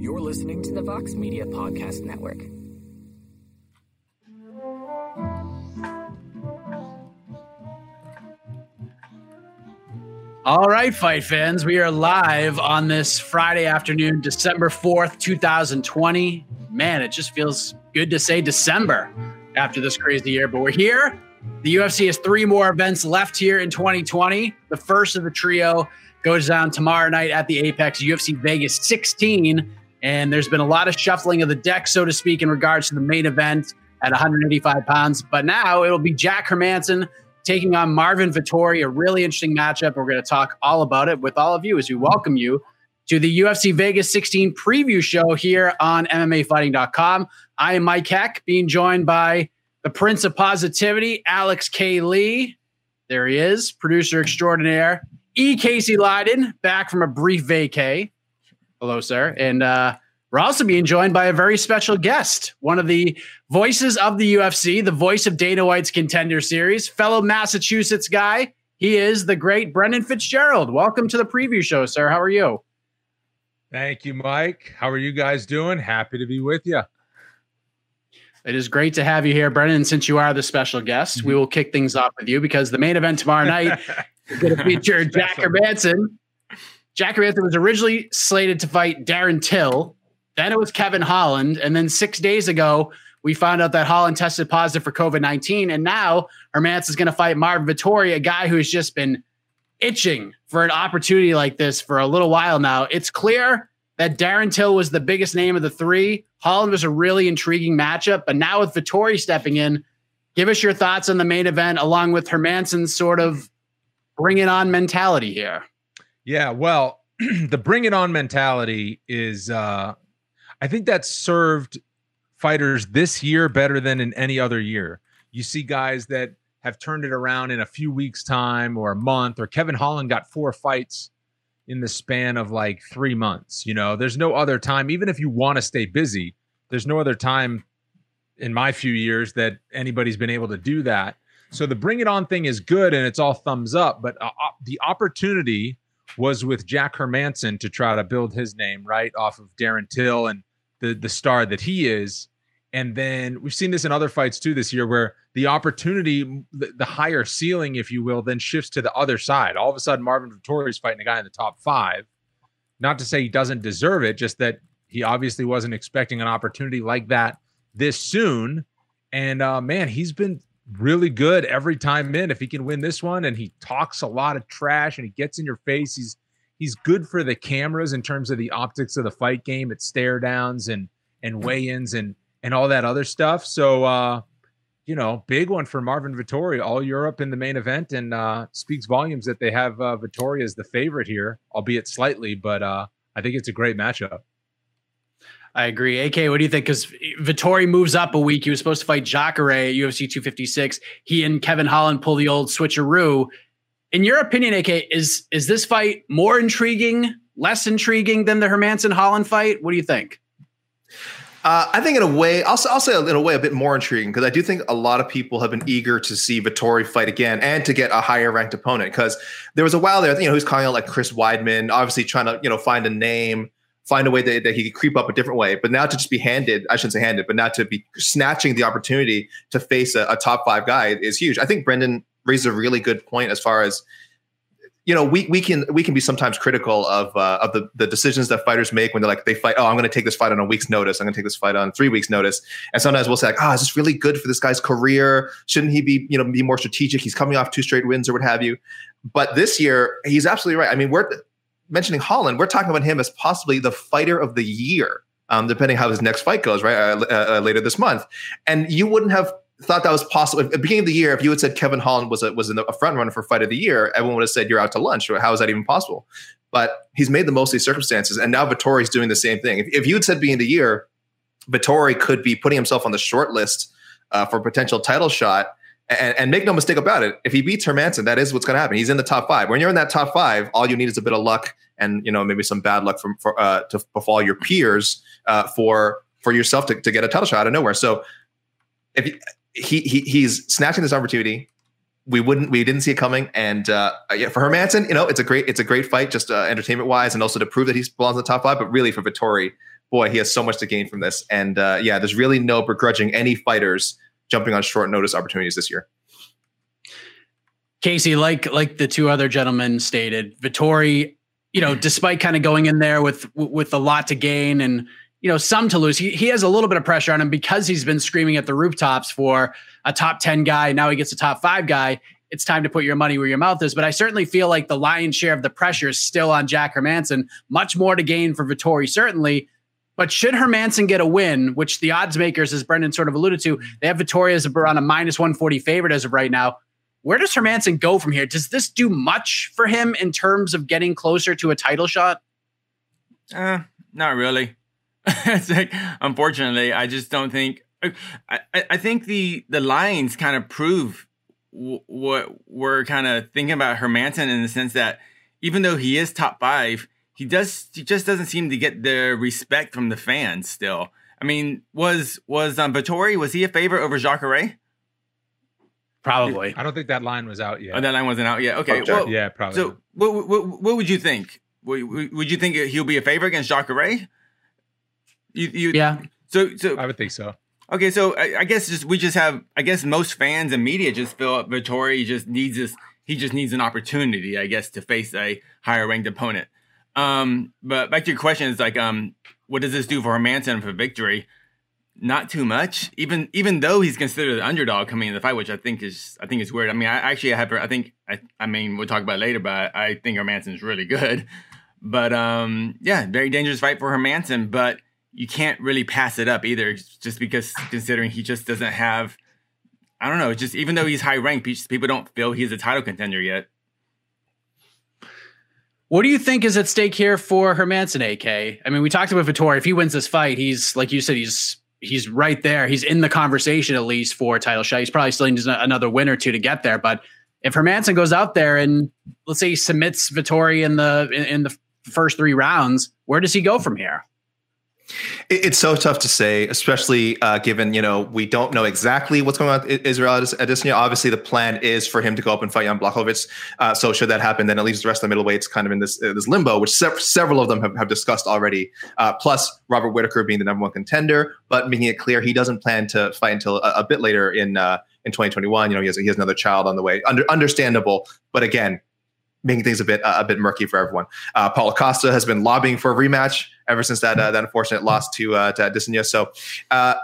You're listening to the Vox Media Podcast Network. All right, fight fans, we are live on this Friday afternoon, December 4th, 2020. Man, it just feels good to say December after this crazy year, but we're here. The UFC has three more events left here in 2020. The first of the trio goes down tomorrow night at the Apex UFC Vegas 16. And there's been a lot of shuffling of the deck, so to speak, in regards to the main event at 185 pounds. But now it'll be Jack Hermansson taking on Marvin Vettori, a really interesting matchup. We're going to talk all about it with all of you as we welcome you to the UFC Vegas 16 preview show here on MMAfighting.com. I am Mike Heck, being joined by the Prince of Positivity, Alex K. Lee. There he is, producer extraordinaire. E. Casey Leydon, back from a brief vacay. Hello, sir. And uh, we're also being joined by a very special guest, one of the voices of the UFC, the voice of Dana White's Contender Series, fellow Massachusetts guy. He is the great Brendan Fitzgerald. Welcome to the preview show, sir. How are you? Thank you, Mike. How are you guys doing? Happy to be with you. It is great to have you here, Brendan. Since you are the special guest, mm-hmm. we will kick things off with you because the main event tomorrow night is going to feature Jack Hermansson. Jack Hermansson was originally slated to fight Darren Till, then it was Kevin Holland. And then six days ago, we found out that Holland tested positive for COVID 19. And now Hermans is going to fight Marvin Vettori, a guy who's just been itching for an opportunity like this for a little while now. It's clear that Darren Till was the biggest name of the three. Holland was a really intriguing matchup. But now with Vettori stepping in, give us your thoughts on the main event along with Hermansson's sort of bring it on mentality here. Yeah, well, the bring it on mentality is uh I think that served fighters this year better than in any other year. You see guys that have turned it around in a few weeks' time or a month, or Kevin Holland got four fights in the span of like three months. You know, there's no other time, even if you want to stay busy, there's no other time in my few years that anybody's been able to do that. So the bring it on thing is good and it's all thumbs up, but uh, the opportunity was with Jack Hermansson to try to build his name right off of Darren Till and the the star that he is. And then we've seen this in other fights too this year where the opportunity, the, the higher ceiling, if you will, then shifts to the other side. All of a sudden, Marvin Vettori is fighting a guy in the top five. Not to say he doesn't deserve it, just that he obviously wasn't expecting an opportunity like that this soon. And uh, man, he's been really good every time in. If he can win this one, and he talks a lot of trash and he gets in your face, he's he's good for the cameras in terms of the optics of the fight game at stare downs and and weigh-ins and and all that other stuff. So uh, you know, big one for Marvin Vettori, all Europe in the main event, and uh, speaks volumes that they have uh, Vettori as the favorite here, albeit slightly, but uh, I think it's a great matchup. I agree. AK, what do you think? Because Vettori moves up a week. He was supposed to fight Jacare at UFC 256. He and Kevin Holland pull the old switcheroo. In your opinion, AK, is is this fight more intriguing, less intriguing than the Hermansson Holland fight? What do you think? Uh, I think in a way, I'll, I'll say in a way a bit more intriguing because I do think a lot of people have been eager to see Vettori fight again and to get a higher ranked opponent because there was a while there, you know, who's calling out like Chris Weidman, obviously trying to, you know, find a name, find a way that, that he could creep up a different way. But now to just be handed, I shouldn't say handed, but now to be snatching the opportunity to face a, a top five guy is huge. I think Brendan raised a really good point as far as you know, we we can we can be sometimes critical of uh, of the the decisions that fighters make when they're like they fight. Oh, I'm going to take this fight on a week's notice. I'm going to take this fight on three weeks' notice. And sometimes we'll say like, oh, is this really good for this guy's career? Shouldn't he be you know be more strategic? He's coming off two straight wins or what have you. But this year, he's absolutely right. I mean, we're mentioning Holland. We're talking about him as possibly the fighter of the year, um, depending how his next fight goes, right? Uh, uh, later this month, and you wouldn't have thought that was possible at the beginning of the year. If you had said Kevin Holland was a, was a front runner for fight of the year, everyone would have said you're out to lunch. How is that even possible? But he's made the most of these circumstances, and now Vettori's doing the same thing. If, if you had said beginning the year, Vettori could be putting himself on the short list uh, for a potential title shot. And, and, make no mistake about it, if he beats Hermansson, that is what's going to happen. He's in the top five. When you're in that top five, all you need is a bit of luck and you know maybe some bad luck from for, uh, to befall your peers uh, for for yourself to, to get a title shot out of nowhere. So if he, he he's snatching this opportunity. We wouldn't we didn't see it coming, and uh, yeah, for Hermansson, you know, it's a great it's a great fight, just uh, entertainment wise, and also to prove that he belongs in the top five. But really, for Vettori, boy, he has so much to gain from this, and uh, yeah, there's really no begrudging any fighters jumping on short notice opportunities this year. Casey, like like the two other gentlemen stated, Vettori, you know, despite kind of going in there with with a lot to gain and you know, some to lose. He, he has a little bit of pressure on him because he's been screaming at the rooftops for a top 10 guy. Now he gets a top five guy. It's time to put your money where your mouth is. But I certainly feel like the lion's share of the pressure is still on Jack Hermansson. Much more to gain for Vettori, certainly. But should Hermansson get a win, which the odds makers, as Brendan sort of alluded to, they have Vettori as a minus 140 favorite as of right now. Where does Hermansson go from here? Does this do much for him in terms of getting closer to a title shot? Uh, not really. like, unfortunately, I just don't think. I, I think the the lines kind of prove w- what we're kind of thinking about Hermansson in the sense that even though he is top five, he does he just doesn't seem to get the respect from the fans. Still, I mean, was was um, Vettori was he a favorite over Jacare? Probably. I don't think that line was out yet. Oh, that line wasn't out yet. Okay. Well, yeah, probably. So, what, what, what would you think? Would, would you think he'll be a favorite against Jacare? You, you, yeah. So, so I would think so. Okay, so I, I, guess just we just have. I guess most fans and media just feel Vettori just needs this. He just needs an opportunity, I guess, to face a higher ranked opponent. Um, but back to your question, is like, um, what does this do for Hermansson for victory? Not too much. Even even though he's considered the underdog coming in the fight, which I think is I think is weird. I mean, I actually have. I think I. I mean, we'll talk about later, but I think Hermansson's really good. But um, yeah, very dangerous fight for Hermansson, but you can't really pass it up either, just because considering he just doesn't have. I don't know. Just even though he's high ranked, people don't feel he's a title contender yet. What do you think is at stake here for Hermansson? AK. I mean, we talked about Vettori. If he wins this fight, he's like you said, he's he's right there. He's in the conversation at least for a title shot. He's probably still needs another win or two to get there. But if Hermansson goes out there and let's say he submits Vettori in the in, in the first three rounds, where does he go from here? It's so tough to say, especially uh, given you know we don't know exactly what's going on with Israel Adesanya. Obviously, the plan is for him to go up and fight Jan Blachowicz. Uh, so should that happen, then it leaves the rest of the middleweights kind of in this uh, this limbo, which se- several of them have, have discussed already. Uh, plus, Robert Whitaker being the number one contender, but making it clear he doesn't plan to fight until a, a bit later in uh, in 2021. You know, he has he has another child on the way. Under, understandable, but again, making things a bit a bit murky for everyone. Uh, Paulo Costa has been lobbying for a rematch ever since that uh, that unfortunate loss to uh, to Adesanya. So. Uh,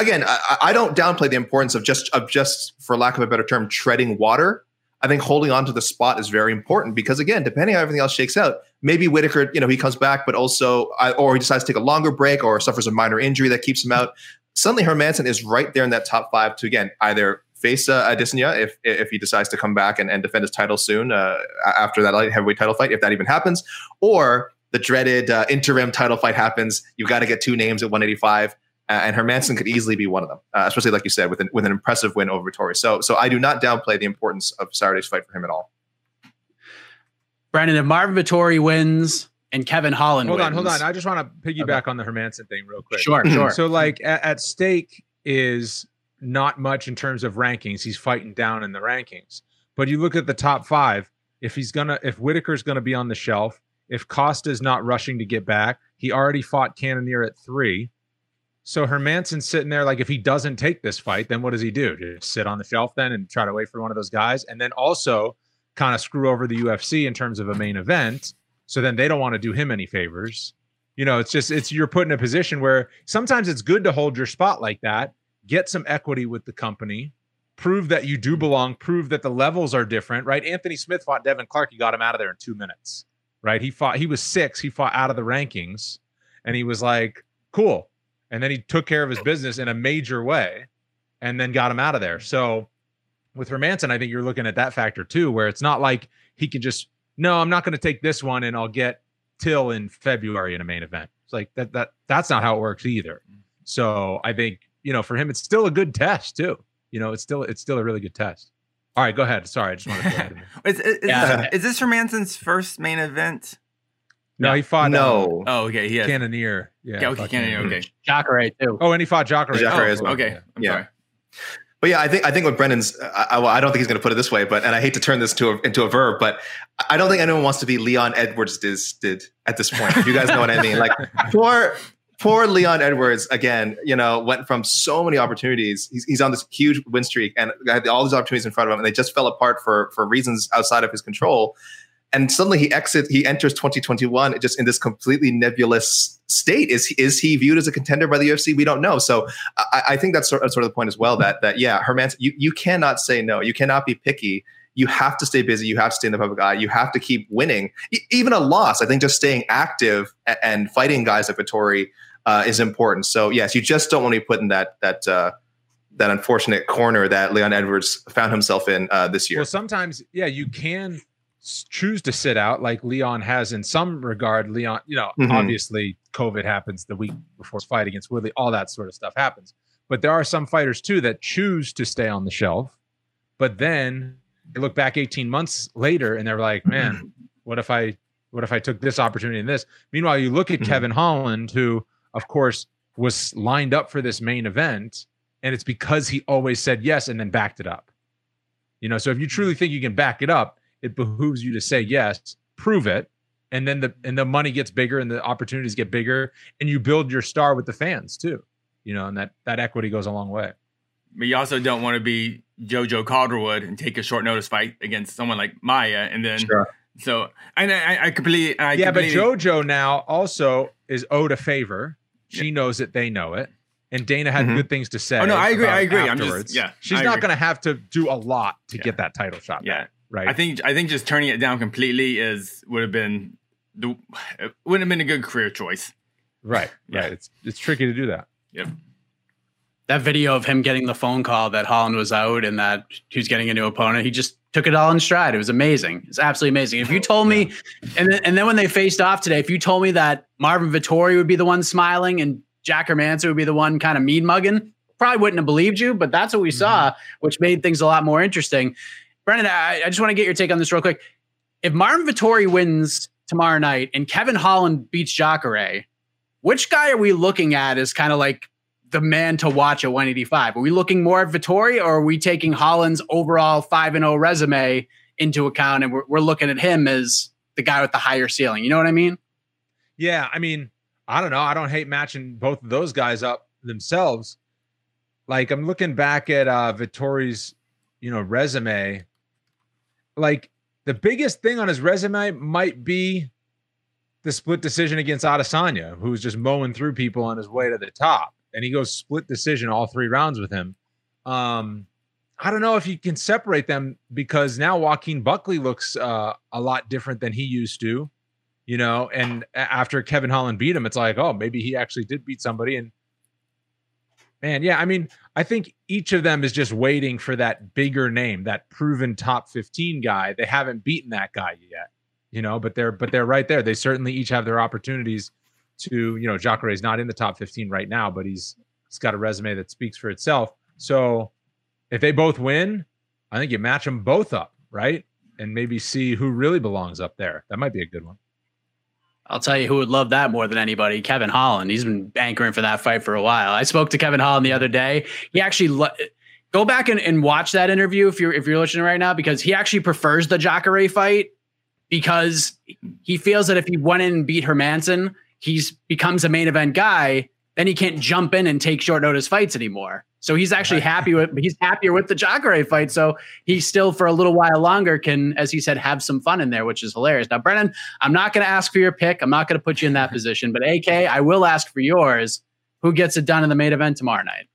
again, I, don't downplay the importance of just of just, for lack of a better term, treading water. I think holding on to the spot is very important because, again, depending on everything else shakes out, maybe Whitaker, you know, he comes back, but also, or he decides to take a longer break or suffers a minor injury that keeps him out. Suddenly, Hermansson is right there in that top five to again either face uh, Adesanya if if he decides to come back and, and defend his title soon uh, after that light heavyweight title fight, if that even happens, or the dreaded uh, interim title fight happens. You've got to get two names at 185. Uh, and Hermansson could easily be one of them, uh, especially like you said, with an, with an impressive win over Vettori. So, so I do not downplay the importance of Saturday's fight for him at all. Brendan, if Marvin Vettori wins and Kevin Holland wins. hold wins, on, hold on. I just want to piggyback okay. on the Hermansson thing real quick. Sure, sure. So, like at, at stake is not much in terms of rankings. He's fighting down in the rankings, but you look at the top five. If he's gonna, if Whittaker's gonna be on the shelf, if Costa's not rushing to get back, he already fought Cannonier at three. So Hermansson's sitting there like if he doesn't take this fight, then what does he do? Just sit on the shelf then and try to wait for one of those guys, and then also kind of screw over the UFC in terms of a main event. So then they don't want to do him any favors. You know, it's just it's you're put in a position where sometimes it's good to hold your spot like that, get some equity with the company, prove that you do belong, prove that the levels are different, right? Anthony Smith fought Devin Clark, he got him out of there in two minutes, right? He fought, he was six, he fought out of the rankings, and he was like, cool and then he took care of his business in a major way and then got him out of there. So with Hermansson, I think you're looking at that factor too, where it's not like he can just, no, I'm not going to take this one and I'll get Till in February in a main event. It's like that, that, that's not how it works either. So I think, you know, for him, it's still a good test too. You know, it's still, it's still a really good test. All right, go ahead. Sorry, I just wanted to. is, is, yeah. is this Hermansson's first main event? No, he fought no. Uh, oh, okay. He has Cannonier. Yeah. yeah okay, Cannonier. Okay. Jacare too. Oh, and he fought Jacare. Jacare oh, as well. Okay. I'm yeah. Sorry. But yeah, I think I think what Brendan's I, I don't think he's going to put it this way, but and I hate to turn this to a, into a verb, but I don't think anyone wants to be Leon Edwards did, did at this point. you guys know what I mean? Like poor poor Leon Edwards again. You know, went from so many opportunities. He's, he's on this huge win streak and had all these opportunities in front of him, and they just fell apart for for reasons outside of his control. And suddenly he exits he enters 2021 just in this completely nebulous state. Is is he viewed as a contender by the UFC we don't know. So I, I think that's sort of, sort of the point as well that that yeah Herman you you cannot say no. You cannot be picky. You have to stay busy. You have to stay in the public eye. You have to keep winning. E- even a loss I think just staying active and, and fighting guys at Vettori uh, is important so yes you just don't want to be put in that that uh, that unfortunate corner that Leon Edwards found himself in uh, this year. Well, sometimes, yeah, you can choose to sit out like Leon has in some regard. Leon, you know, mm-hmm. obviously COVID happens the week before his fight against Woodley, all that sort of stuff happens. But there are some fighters too that choose to stay on the shelf, but then they look back 18 months later and they're like, man, what if I what if I took this opportunity and this? Meanwhile, you look at mm-hmm. Kevin Holland, who of course was lined up for this main event, and it's because he always said yes and then backed it up. You know, so if you truly think you can back it up, it behooves you to say yes, prove it, and then the and the money gets bigger and the opportunities get bigger, and you build your star with the fans too. You know, and that that equity goes a long way. But you also don't want to be JoJo Calderwood and take a short notice fight against someone like Maia, and then sure. so and I, I completely I yeah. completely, but JoJo now also is owed a favor. She yeah. knows it. They know it. And Dana had mm-hmm. good things to say. Oh no, I agree. I agree. Afterwards. I'm just yeah. She's I not going to have to do a lot to yeah. get that title shot. Yeah. Back right? I think I think just turning it down completely is would have been the wouldn't have been a good career choice. Right. Yeah. Right. It's it's tricky to do that. Yep. That video of him getting the phone call that Holland was out and that he was getting a new opponent, he just took it all in stride. It was amazing. It's absolutely amazing. If you told me, and then, and then when they faced off today, if you told me that Marvin Vettori would be the one smiling and Jack Hermansson would be the one kind of mean mugging, probably wouldn't have believed you. But that's what we mm-hmm. saw, which made things a lot more interesting. Brendan, I, I just want to get your take on this real quick. If Marvin Vettori wins tomorrow night and Kevin Holland beats Jacare, which guy are we looking at as kind of like the man to watch at 185? Are we looking more at Vettori or are we taking Holland's overall 5 and 0 resume into account and we're, we're looking at him as the guy with the higher ceiling? You know what I mean? Yeah. I mean, I don't know. I don't hate matching both of those guys up themselves. Like I'm looking back at uh Vettori's, you know, resume like the biggest thing on his resume might be the split decision against Adesanya, who's just mowing through people on his way to the top. And he goes split decision all three rounds with him. Um, I don't know if you can separate them because now Joaquin Buckley looks uh, a lot different than he used to, you know. And after Kevin Holland beat him, it's like, oh, maybe he actually did beat somebody. And Man, yeah, I mean, I think each of them is just waiting for that bigger name, that proven top 15 guy. They haven't beaten that guy yet. you know, but they're but they're right there. They certainly each have their opportunities to, you know, Jacare is not in the top 15 right now, but he's he's got a resume that speaks for itself. So if they both win, I think you match them both up, right? And maybe see who really belongs up there. That might be a good one. I'll tell you who would love that more than anybody. Kevin Holland. He's been anchoring for that fight for a while. I spoke to Kevin Holland the other day. He actually lo- go back and, and watch that interview if you're if you're listening right now because he actually prefers the Jacare fight because he feels that if he went in and beat Hermansson, he's becomes a main event guy. Then he can't jump in and take short notice fights anymore. So he's actually happy with he's happier with the Jacare fight. So he still for a little while longer can, as he said, have some fun in there, which is hilarious. Now, Brendan, I'm not going to ask for your pick. I'm not going to put you in that position, but AK, I will ask for yours. Who gets it done in the main event tomorrow night?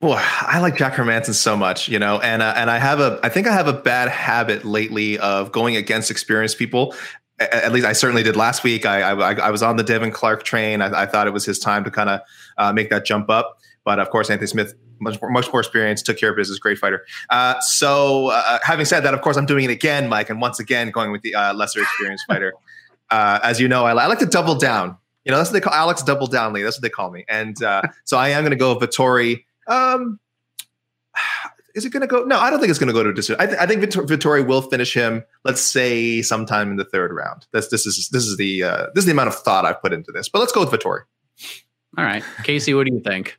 Boy, I like Jack Hermansson so much, you know, and uh, and I have a I think I have a bad habit lately of going against experienced people. At least I certainly did last week. I I, I was on the Devin Clark train. I, I thought it was his time to kind of uh, make that jump up. But of course, Anthony Smith, much more, much more experience, took care of business, great fighter. Uh, so, uh, having said that, of course, I'm doing it again, Mike, and once again going with the uh, lesser experienced fighter. Uh, as you know, I, I, like to double down. You know, that's what they call Alex Double Down Lee. That's what they call me. And uh, so I am going to go Vettori. Um, is it going to go? No, I don't think it's going to go to a decision. I, th- I think Vettori will finish him. Let's say sometime in the third round. That's this is this is the uh, this is the amount of thought I've put into this. But let's go with Vettori. All right, Casey, what do you think?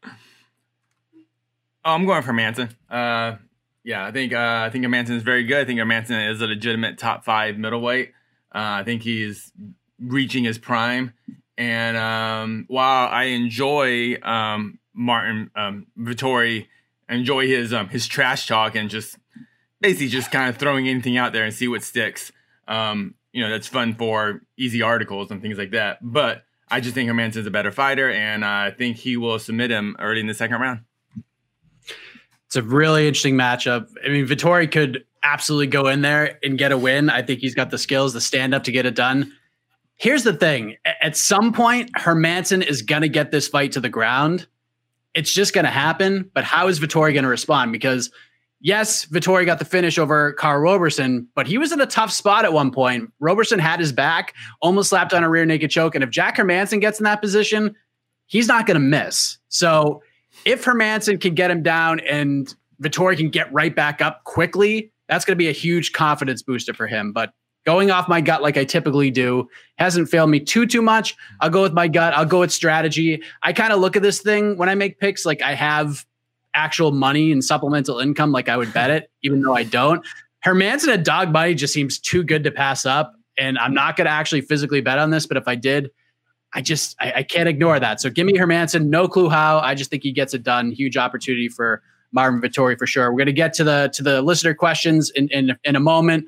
Oh, I'm going for Manson. Uh, yeah, I think uh, I think Manson is very good. I think Manson is a legitimate top five middleweight. Uh, I think he's reaching his prime. And um, while I enjoy um, Martin um, Vettori, enjoy his um, his trash talk and just basically just kind of throwing anything out there and see what sticks. Um, you know, that's fun for easy articles and things like that. But I just think Hermansson's a better fighter, and I think he will submit him early in the second round. It's a really interesting matchup. I mean, Vettori could absolutely go in there and get a win. I think he's got the skills, the stand up to get it done. Here's the thing at some point, Hermansson is going to get this fight to the ground. It's just going to happen. But how is Vettori going to respond? Because yes, Vettori got the finish over Karl Roberson, but he was in a tough spot at one point. Roberson had his back, almost slapped on a rear naked choke. And if Jack Hermansson gets in that position, he's not going to miss. So if Hermansson can get him down and Vettori can get right back up quickly, that's going to be a huge confidence booster for him. But going off my gut like I typically do hasn't failed me too too much. I'll go with my gut. I'll go with strategy. I kind of look at this thing when I make picks like I have actual money and supplemental income like I would bet it, even though I don't. Hermansson at dog money just seems too good to pass up. And I'm not going to actually physically bet on this, but if I did, I just I, I, can't ignore that. So give me Hermansson. No clue how. I just think he gets it done. Huge opportunity for Marvin Vettori for sure. We're going to get to the to the listener questions in, in in a moment.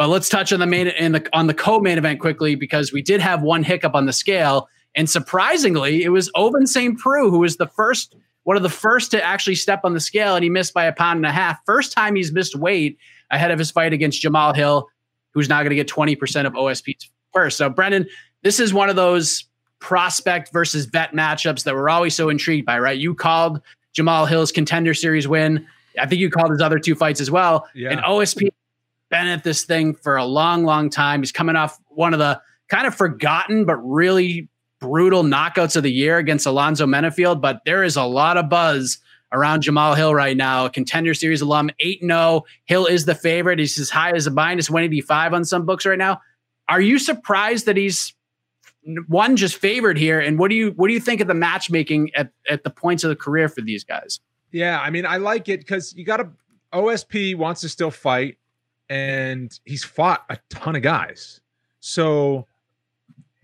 But let's touch on the main in the on the co-main event quickly because we did have one hiccup on the scale, and surprisingly, it was Ovince St. Preux who was the first one of the first to actually step on the scale, and he missed by a pound and a half. First time he's missed weight ahead of his fight against Jamal Hill, who's now going to get 20% of OSP's first. So, Brendan, this is one of those prospect versus vet matchups that we're always so intrigued by, right? You called Jamal Hill's contender series win. I think you called his other two fights as well. Yeah. And OSP been at this thing for a long, long time. He's coming off one of the kind of forgotten but really brutal knockouts of the year against Alonzo Menifield. But there is a lot of buzz around Jamal Hill right now. Contender series alum, 8 0. Hill is the favorite. He's as high as a minus 185 on some books right now. Are you surprised that he's one just favored here? And what do you what do you think of the matchmaking at, at the points of the career for these guys? Yeah, I mean, I like it because you got to. OSP wants to still fight, and he's fought a ton of guys. So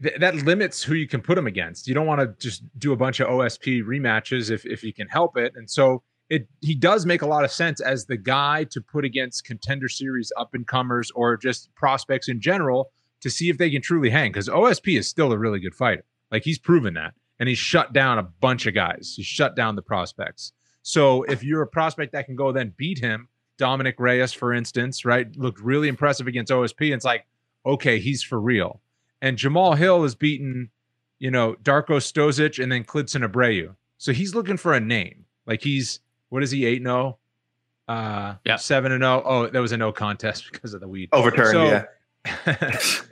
th- that limits who you can put him against. You don't want to just do a bunch of OSP rematches if if you can help it. And so it he does make a lot of sense as the guy to put against contender series up and comers or just prospects in general to see if they can truly hang. Because OSP is still a really good fighter. Like he's proven that, and he's shut down a bunch of guys. He's shut down the prospects. So if you're a prospect that can go then beat him, Dominic Reyes, for instance, right, looked really impressive against OSP. And it's like, okay, he's for real. And Jamal Hill has beaten, you know, Darko Stosic and then Klidson Abreu. So he's looking for a name. Like he's what is he, 8 0? Uh Yeah. seven and oh. Oh, that was a no contest because of the weed. Overturned, So- yeah.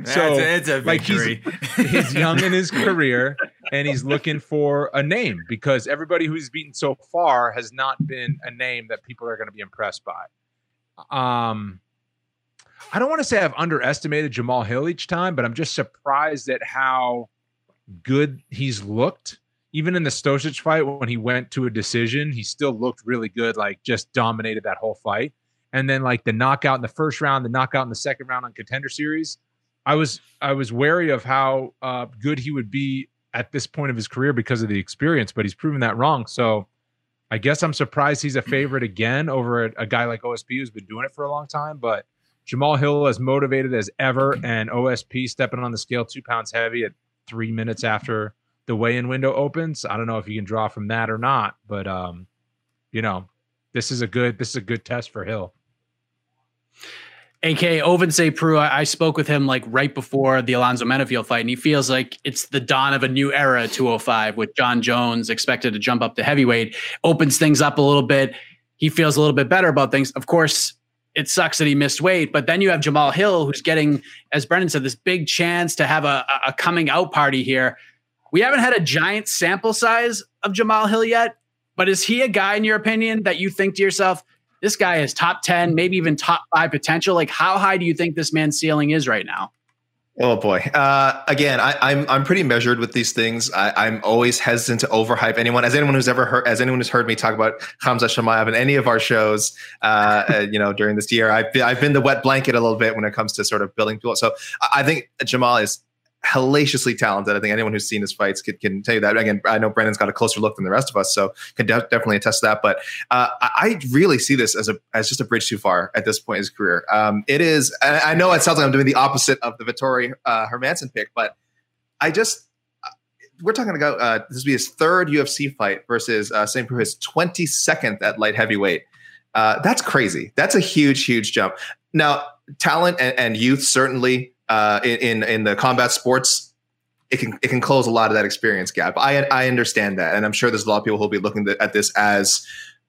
so it's a like he's, victory. he's young in his career and he's looking for a name because everybody who's beaten so far has not been a name that people are going to be impressed by. Um, I don't want to say I've underestimated Jamal Hill each time, but I'm just surprised at how good he's looked. Even in the Stosic fight, when he went to a decision, he still looked really good, like just dominated that whole fight. And then like the knockout in the first round, the knockout in the second round on contender series, I was I was wary of how uh, good he would be at this point of his career because of the experience, but he's proven that wrong. So I guess I'm surprised he's a favorite again over a, a guy like OSP who's been doing it for a long time. But Jamal Hill as motivated as ever, and OSP stepping on the scale two pounds heavy at three minutes after the weigh-in window opens. I don't know if you can draw from that or not, but um, you know, this is a good this is a good test for Hill. AK Ovince St. Preux, I, I spoke with him like right before the Alonzo Menifield fight, and he feels like it's the dawn of a new era 205 with Jon Jones expected to jump up to heavyweight, opens things up a little bit. He feels a little bit better about things. Of course, it sucks that he missed weight, but then you have Jamal Hill, who's getting, as Brendan said, this big chance to have a, a coming out party here. We haven't had a giant sample size of Jamal Hill yet, but is he a guy, in your opinion, that you think to yourself, this guy is top 10, maybe even top five potential. Like, how high do you think this man's ceiling is right now? Oh boy! Uh, again, I, I'm I'm pretty measured with these things. I, I'm always hesitant to overhype anyone. As anyone who's ever heard, as anyone who's heard me talk about Khamzat Chimaev in any of our shows, uh, uh, you know, during this year, I've been, I've been the wet blanket a little bit when it comes to sort of building people. So I think Jamal is hellaciously talented. I think anyone who's seen his fights can, can tell you that. Again, I know Brendan's got a closer look than the rest of us, so can de- definitely attest to that. But uh, I really see this as a as just a bridge too far at this point in his career. Um, it is. I I know it sounds like I'm doing the opposite of the Vettori uh, Hermansson pick, but I just uh, we're talking about uh, this will be his third UFC fight versus uh, St. Preux, his 22nd at light heavyweight. Uh, that's crazy. That's a huge, huge jump. Now, talent and, and youth certainly uh, in, in the combat sports, it can it can close a lot of that experience gap. I I understand that, and I'm sure there's a lot of people who'll be looking at this as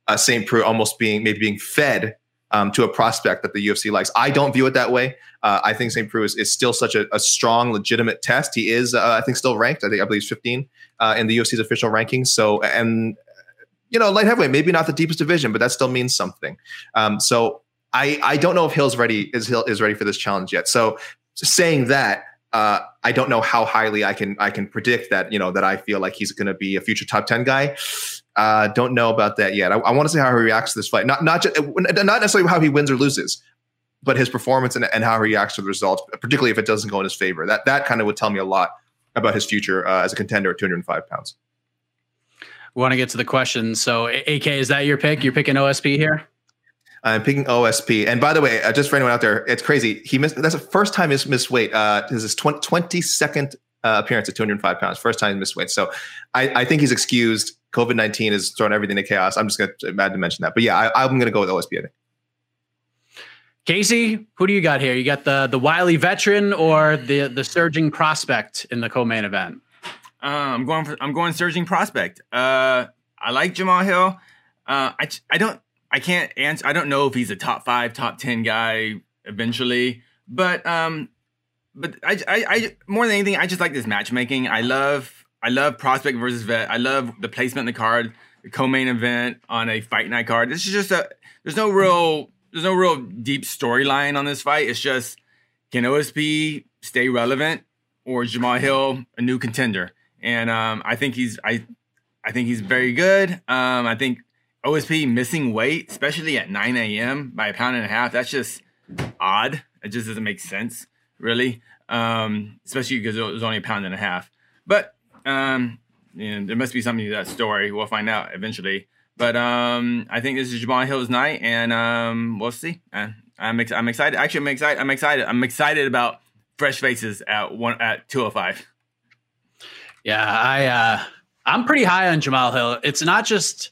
uh, St. Preux almost being maybe being fed um, to a prospect that the UFC likes. I don't view it that way. Uh, I think St. Preux is, is still such a, a strong, legitimate test. He is, uh, I think, still ranked. I think I believe he's 15 uh, in the UFC's official rankings. So, and you know, light heavyweight, maybe not the deepest division, but that still means something. Um, so I I don't know if Hill's ready is Hill is ready for this challenge yet. So saying that, uh, I don't know how highly I can I can predict that you know that I feel like he's going to be a future top ten guy. Uh, don't know about that yet. I, I want to see how he reacts to this fight. Not not just not necessarily how he wins or loses, but his performance and, and how he reacts to the results, particularly if it doesn't go in his favor. That that kind of would tell me a lot about his future uh, as a contender at 205 pounds. We want to get to the question. So, AK, is that your pick? You're picking OSP here. I'm picking OSP. And by the way, uh, just for anyone out there, it's crazy. He missed. That's the first time he's missed weight. Uh, this is his 20, 22nd uh, appearance at 205 pounds. First time he missed weight. So I, I think he's excused. COVID 19 has thrown everything to chaos. I'm just going to mad to mention that. But yeah, I, I'm going to go with OSP. I think. Casey, who do you got here? You got the the wily veteran or the the surging prospect in the co-main event? Uh, I'm going for I'm going surging prospect. Uh, I like Jamal Hill. Uh, I I don't I can't answer. I don't know if he's a top five, top ten guy eventually, but um, but I I, I more than anything, I just like this matchmaking. I love I love prospect versus vet. I love the placement in the card, the co-main event on a fight night card. This is just a there's no real there's no real deep storyline on this fight. It's just can OSP stay relevant or Jamal Hill a new contender? And um, I think he's I I think he's very good. Um, I think OSP missing weight, especially at 9 a.m. by a pound and a half, that's just odd. It just doesn't make sense, really. Um, especially because it was only a pound and a half. But um, you know, there must be something to that story. We'll find out eventually. But um, I think this is Jamal Hill's night, and um, we'll see. Uh, I'm ex- I'm excited. Actually, I'm excited. I'm excited. I'm excited about fresh faces at one at 205. Yeah, I uh, I'm pretty high on Jamal Hill. It's not just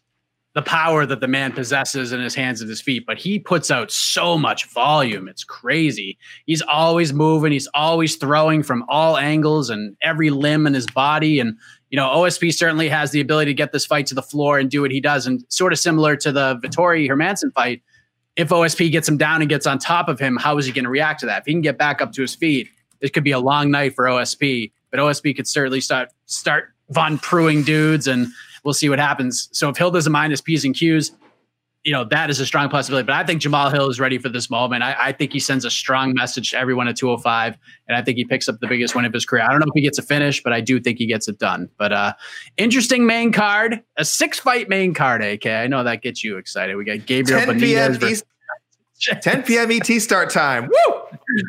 the power that the man possesses in his hands and his feet, but he puts out so much volume. It's crazy. He's always moving. He's always throwing from all angles and every limb in his body. And you know, OSP certainly has the ability to get this fight to the floor and do what he does. And sort of similar to the Vettori Hermansson fight, if OSP gets him down and gets on top of him, how is he going to react to that? If he can get back up to his feet, it could be a long night for OSP. But OSP could certainly start start von Pruing dudes, and we'll see what happens. So if Hill doesn't mind his P's and Q's, you know, that is a strong possibility. But I think Jamal Hill is ready for this moment. I, I, think he sends a strong message to everyone at 205, and I think he picks up the biggest win of his career. I don't know if he gets a finish, but I do think he gets it done. But uh interesting main card, a six fight main card, AK. I know that gets you excited. We got Gabriel 10 p.m. East, 10 p.m. ET start time. Woo!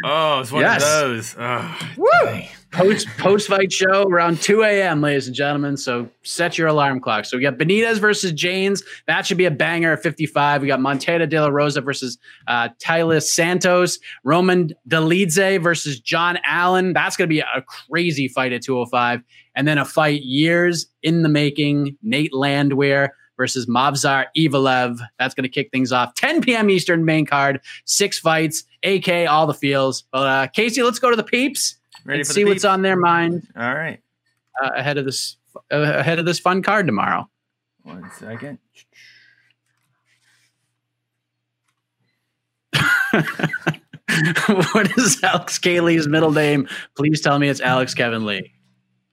Oh, it's one yes. of those. Oh, Woo! Dang post post fight show around 2 a.m., ladies and gentlemen. So set your alarm clock. So we got Benitez versus Jaynes. That should be a banger at 55. We got Montana De La Rosa versus uh, Taila Santos. Roman Dolidze versus John Allen. That's going to be a crazy fight at 205. And then a fight years in the making. Nate Landwehr versus Movsar Evloev. That's going to kick things off. 10 p.m. Eastern main card. Six fights. AK, all the feels. But uh, Casey, let's go to the peeps. Ready and see what's on their mind. All right. Uh, ahead of this uh, ahead of this fun card tomorrow. One second. what is Alex K. Lee's middle name? Please tell me it's Alex Kevin Lee.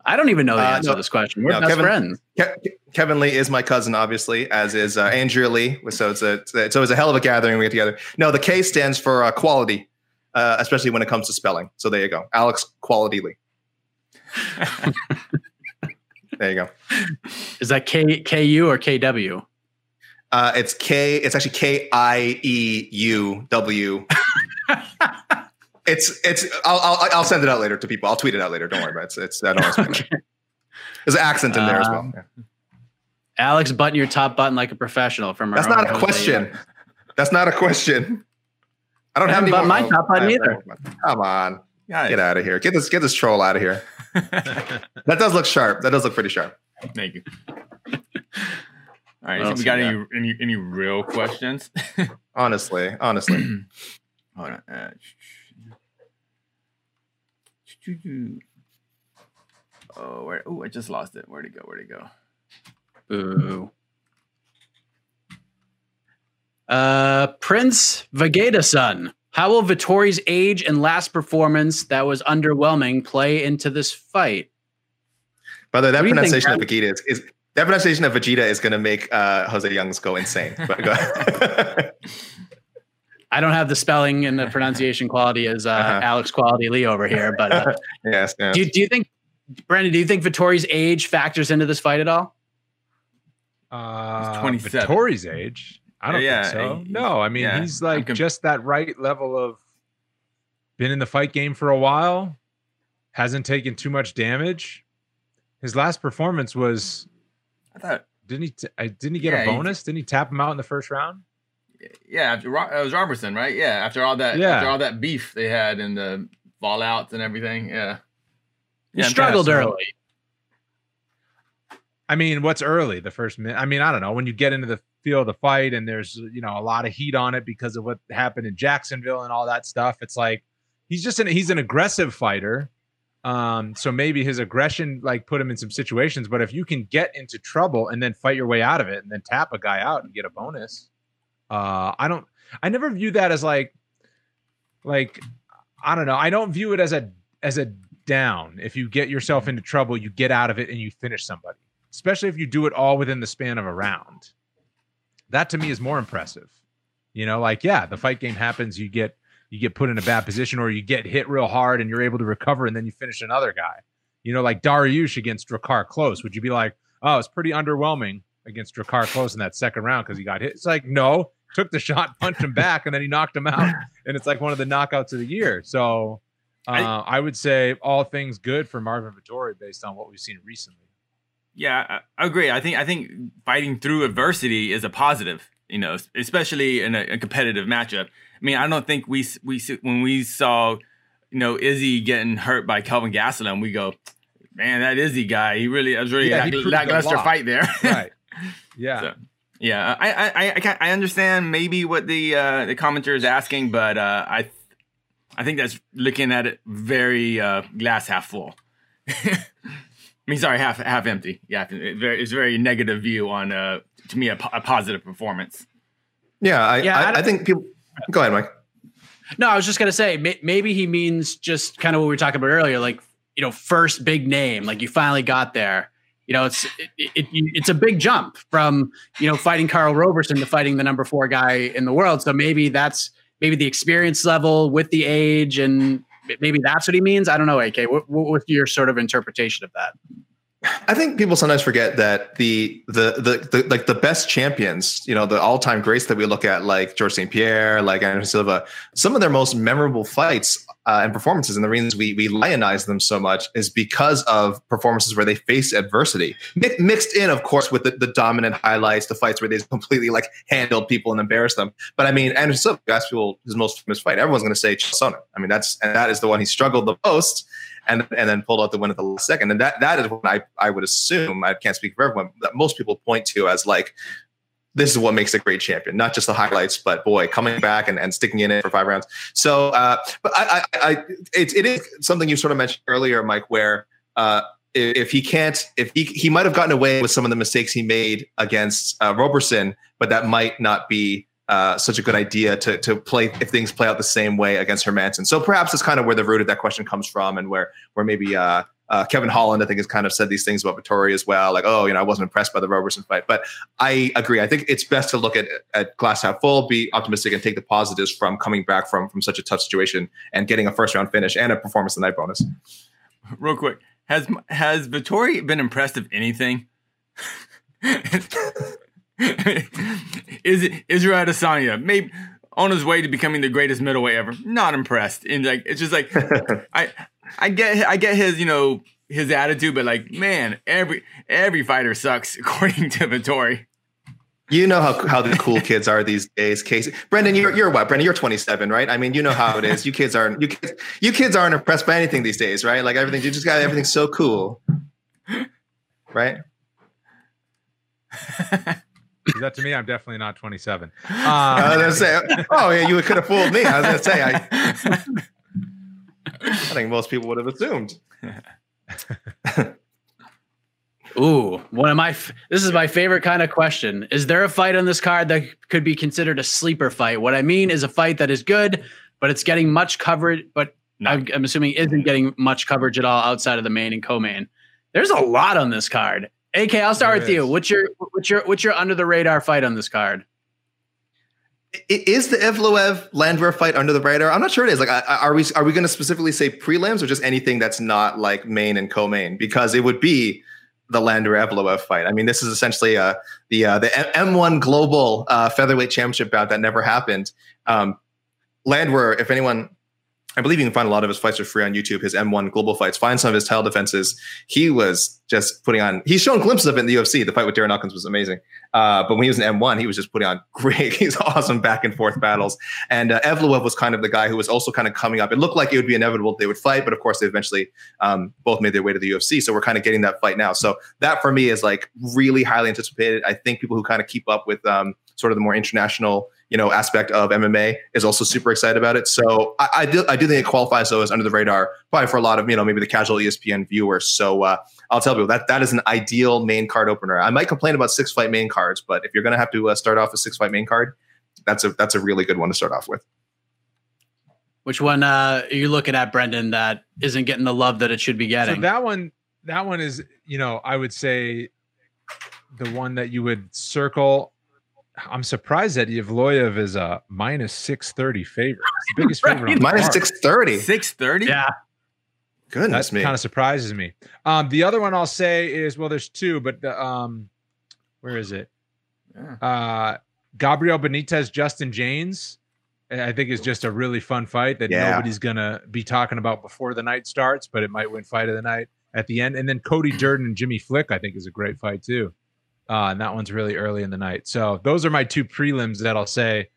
I don't even know the uh, answer no, to this question. We're no, best Kevin, friends. Ke- Kevin Lee is my cousin, obviously, as is uh, Andrea Lee. So it's a so it's a hell of a gathering we get together. No, the K stands for uh, quality uh, especially when it comes to spelling. So there you go, Alex Quality Lee. there you go. Is that K K U or K W? Uh, it's K. It's actually K I E U W. It's it's. I'll, I'll, I'll send it out later to people. I'll tweet it out later. Don't worry about it. It's it's. I don't okay. There's an accent in there um, as well. Um, yeah. Alex, button your top button like a professional. From that's not a question. That's not a question. I don't I have any more. my top button either. Come on, get out of here. Get this get this troll out of here. that does look sharp. That does look pretty sharp. Thank you. All right, so we got any, any any real questions? honestly, honestly. Hold on. Uh, oh, where? Oh, I just lost it. Where'd it go? Where'd it go? Boo. Uh, Prince Vegeta son. How will Vettori's age and last performance that was underwhelming play into this fight? By the way, that pronunciation think, of Vegeta is, is that pronunciation of Vegeta is going to make uh, Jose Youngs go insane. But go I don't have the spelling and the pronunciation quality as uh, uh-huh. Alex Quality Lee over here, but uh, yes, yes. Do, you, do you think, Brendan? Do you think Vettori's age factors into this fight at all? Uh, Vettori's age. I don't yeah, think so. no, I mean yeah, he's like comp- just that right level of been in the fight game for a while, hasn't taken too much damage. His last performance was, I thought, didn't he? T- didn't he get yeah, a bonus? He, didn't he tap him out in the first round? Yeah, after it was Robertson, right? Yeah, after all that, after all that beef they had and the fallouts and everything. Yeah, he struggled early. I mean, what's early? The first minute. I mean, I don't know. When you get into the feel of the fight and there's you know a lot of heat on it because of what happened in Jacksonville and all that stuff. It's like he's just an he's an aggressive fighter. Um, so maybe his aggression like put him in some situations, but if you can get into trouble and then fight your way out of it and then tap a guy out and get a bonus, uh, I don't I never view that as like like I don't know. I don't view it as a as a down. If you get yourself into trouble, you get out of it and you finish somebody. Especially if you do it all within the span of a round. That to me is more impressive. You know, like yeah, the fight game happens, you get you get put in a bad position or you get hit real hard and you're able to recover and then you finish another guy. You know, like Dariush against Drakkar Klose, Would you be like, oh, it's pretty underwhelming against Drakkar Klose in that second round because he got hit? It's like, no, took the shot, punched him back, and then he knocked him out. And it's like one of the knockouts of the year. So uh, I, I, would say all things good for Marvin Vettori based on what we've seen recently. Yeah, I agree. I think I think fighting through adversity is a positive. You know, especially in a, a competitive matchup. I mean, I don't think we we when we saw you know Izzy getting hurt by Kelvin Gastelum, we go, man, that Izzy guy, he really was really yeah, lackluster fight there. right. Yeah. So, yeah, I, I I I understand maybe what the uh, the commenter is asking, but uh, I I think that's looking at it very uh, glass half full. I mean, sorry, half half empty. Yeah, it's very, very negative view on uh, to me a, a positive performance. Yeah, I, yeah, I, I, I think people. Go ahead, Mike. No, I was just gonna say may, maybe he means just kind of what we were talking about earlier, like you know, first big name, like you finally got there you know, it's it, it, it's a big jump from you know fighting Karl Roberson to fighting the number four guy in the world. So maybe that's maybe the experience level with the age, and maybe that's what he means. I don't know, AK. What, what's your sort of interpretation of that? I think people sometimes forget that the, the the the, like the best champions, you know, the all time greats that we look at, like Georges St. Pierre, like Anderson Silva, some of their most memorable fights uh, and performances, and the reasons we we lionize them so much is because of performances where they face adversity, Mi- mixed in, of course, with the, the dominant highlights, the fights where they completely like handled people and embarrassed them. But I mean, Anderson Silva, ask people his most famous fight, everyone's going to say Chael Sonnen. I mean, that's and that is the one he struggled the most and and then pulled out the win at the last second. And that that is what I I would assume I can't speak for everyone that most people point to as like this is what makes a great champion, not just the highlights, but boy, coming back and, and sticking in it for five rounds. So, uh, but I, I, I it, it is something you sort of mentioned earlier, Mike, where uh, if he can't, if he, he might have gotten away with some of the mistakes he made against uh, Roberson, but that might not be uh, such a good idea to to play if things play out the same way against Hermansson. So perhaps it's kind of where the root of that question comes from, and where where maybe uh, uh, Kevin Holland I think has kind of said these things about Vettori as well, like oh you know I wasn't impressed by the Roberson fight, but I agree. I think it's best to look at at glass half full, be optimistic, and take the positives from coming back from from such a tough situation and getting a first round finish and a performance the night bonus. Real quick, has has Vettori been impressed of anything? Is Israel Adesanya maybe on his way to becoming the greatest middleweight ever? Not impressed. And like it's just like I I get I get his you know his attitude, but like man, every every fighter sucks according to Vettori. You know how, how the cool kids are these days, Casey. Brendan, you're you're what? Brendan, you're 27, right? I mean, you know how it is. You kids aren't you kids, you kids aren't impressed by anything these days, right? Like everything, you just got everything so cool, right? Is that to me? I'm definitely not 27. Um, I was gonna say, oh yeah, you could have fooled me. I was gonna say, I, I think most people would have assumed. Ooh, one of my this is my favorite kind of question. Is there a fight on this card that could be considered a sleeper fight? What I mean is a fight that is good, but it's getting much coverage, but no. I'm, I'm assuming isn't getting much coverage at all outside of the main and co-main. There's a lot on this card. AK, I'll start there with is. you. What's your what's your what's your under the radar fight on this card? Is the Evloev Landwehr fight under the radar? I'm not sure it is. Like, are we are we going to specifically say prelims or just anything that's not like main and co-main? Because it would be the Landwehr Evloev fight. I mean, this is essentially uh, the uh, the M1 Global uh, Featherweight Championship bout that never happened. Um, Landwehr, if anyone I believe you can find a lot of his fights for free on YouTube. His M1 global fights. Find some of his title defenses. He was just putting on. He's shown glimpses of it in the UFC. The fight with Darren Elkins was amazing. Uh, but when he was in M1, he was just putting on great. He's awesome back and forth battles. And uh, Evloev was kind of the guy who was also kind of coming up. It looked like it would be inevitable they would fight, but of course they eventually um, both made their way to the UFC. So we're kind of getting that fight now. So that for me is like really highly anticipated. I think people who kind of keep up with um, sort of the more international you know aspect of MMA is also super excited about it. So I, I do I do think it qualifies though as under the radar, probably for a lot of you know maybe the casual ESPN viewers. So uh, I'll tell people that that is an ideal main card opener. I might complain about six fight main cards, but if you're going to have to uh, start off a six fight main card, that's a that's a really good one to start off with. Which one uh, are you looking at, Brendan? That isn't getting the love that it should be getting. So that one, that one is, you know, I would say the one that you would circle I'm surprised that Evloev is a minus six thirty favorite. It's the biggest favorite. right. Minus six thirty. Six thirty. Yeah. Goodness that me. Kind of surprises me. Um, the other one I'll say is well, there's two, but the, um, where is it? Yeah. Uh, Gabriel Benitez, Justin Jaynes. I think is just a really fun fight that yeah. nobody's gonna be talking about before the night starts, but it might win fight of the night at the end. And then Cody Durden and Jimmy Flick, I think, is a great fight too. Uh, and that one's really early in the night. So those are my two prelims that I'll say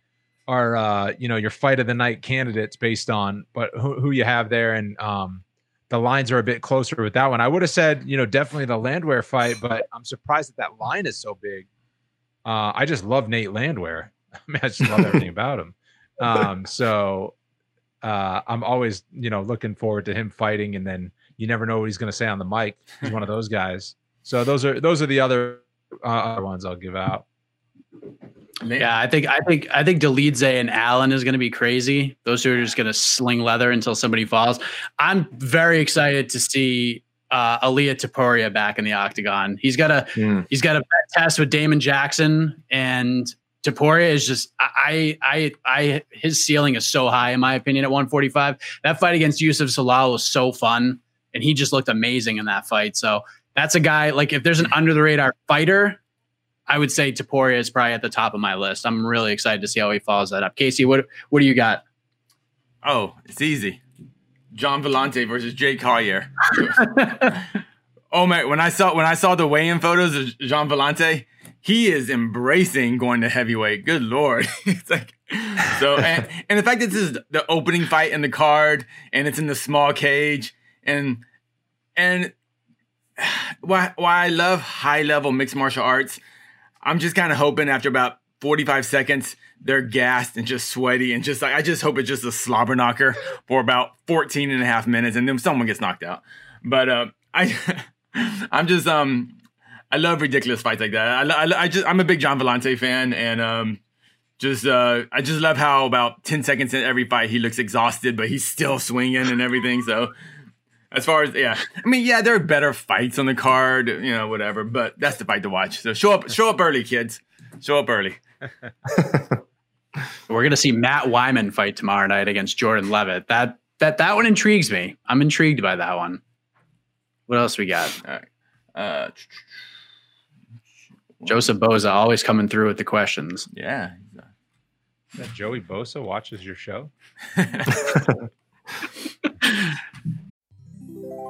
are uh, you know your fight of the night candidates based on but who, who you have there and um, the lines are a bit closer with that one. I would have said you know definitely the Landwehr fight, but I'm surprised that that line is so big. Uh, I just love Nate Landwehr. I mean, I just love everything about him. Um, so uh, I'm always you know looking forward to him fighting, and then you never know what he's going to say on the mic. He's one of those guys. So those are those are the other other ones I'll give out. Yeah, I think I think I think Dolidze and Allan is going to be crazy. Those two are just going to sling leather until somebody falls. I'm very excited to see uh, Ilia Topuria back in the octagon. He's got a mm. he's got a test with Damon Jackson, and Topuria is just I I I his ceiling is so high in my opinion at 145. That fight against Youssef Zalal was so fun, and he just looked amazing in that fight. So that's a guy like if there's an under the radar fighter, I would say Topuria is probably at the top of my list. I'm really excited to see how he follows that up. Casey, what what do you got? Oh, it's easy. Gian Villante versus Jake Collier. oh man, when I saw when I saw the weigh-in photos of Gian Villante, he is embracing going to heavyweight. Good lord, it's like so. And, and the fact that this is the opening fight in the card, and it's in the small cage, and and why why I love high level mixed martial arts, I'm just kind of hoping after about 45 seconds they're gassed and just sweaty and just like I just hope it's just a slobber knocker for about 14 and a half minutes and then someone gets knocked out. But uh, I I'm just um I love ridiculous fights like that. I, I, I just I'm a big Gian Villante fan and um just uh I just love how about 10 seconds in every fight he looks exhausted but he's still swinging and everything. So as far as yeah, I mean yeah, there are better fights on the card, you know, whatever. But that's the fight to watch. So show up, show up early, kids. Show up early. We're gonna see Matt Wiman fight tomorrow night against Jordan Leavitt. That that that one intrigues me. I'm intrigued by that one. What else we got? Uh, Joseph Boza always coming through with the questions. Yeah. That Joey Bosa watches your show.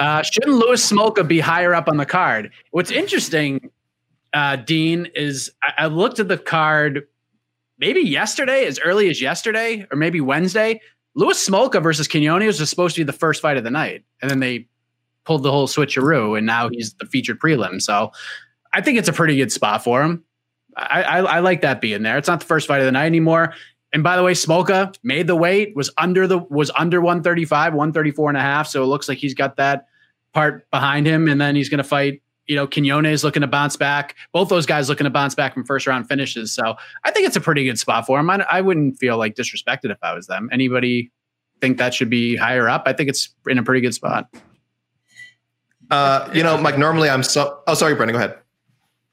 Uh, shouldn't Louis Smolka be higher up on the card? What's interesting, uh, Dean, is I, I looked at the card maybe yesterday, as early as yesterday, or maybe Wednesday. Louis Smolka versus Quinones was supposed to be the first fight of the night, and then they pulled the whole switcheroo, and now he's the featured prelim. So I think it's a pretty good spot for him. I, I, I like that being there. It's not the first fight of the night anymore. And by the way, Smolka made the weight, was under the was under 135, 134 and a half. So it looks like he's got that part behind him. And then he's gonna fight, you know, Quinones looking to bounce back. Both those guys looking to bounce back from first round finishes. So I think it's a pretty good spot for him. I, I wouldn't feel like disrespected if I was them. Anybody think that should be higher up? I think it's in a pretty good spot. Uh, you know, Mike, normally I'm so oh sorry, Brendan, go ahead.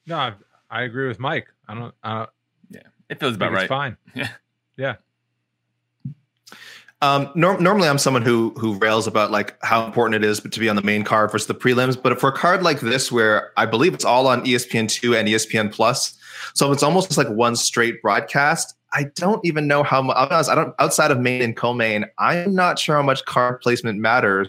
No, I, I agree with Mike. I don't. Uh, Yeah, it feels I about right. it's fine. Yeah. Yeah. Um, nor- normally, I'm someone who who rails about like how important it is to be on the main card versus the prelims. But for a card like this, where I believe it's all on ESPN two and ESPN Plus, so it's almost like one straight broadcast. I don't even know how much. I don't outside of main and co-main. I'm not sure how much card placement matters.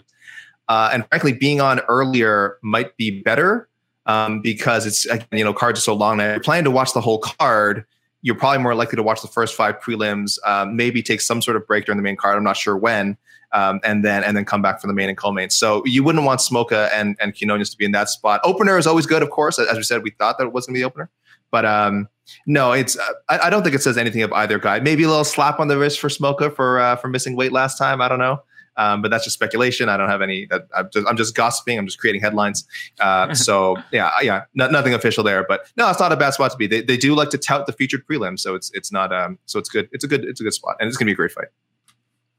Uh, and frankly, being on earlier might be better um, because it's you know cards are so long. If you're to watch the whole card, you're probably more likely to watch the first five prelims, um, maybe take some sort of break during the main card. I'm not sure when, um, and then and then come back for the main and co-main. So you wouldn't want Smolka and and Quinones to be in that spot. Opener is always good, of course. As we said, we thought that it was going to be the opener, but um, no, it's uh, I, I don't think it says anything of either guy. Maybe a little slap on the wrist for Smolka for uh, for missing weight last time. I don't know. Um, but that's just speculation. I don't have any. That, I'm, just, I'm just gossiping. I'm just creating headlines. Uh, so yeah, yeah, no, nothing official there. But no, it's not a bad spot to be. They, they do like to tout the featured prelim, so it's it's not. Um, so it's good. It's a good. It's a good spot, and it's gonna be a great fight.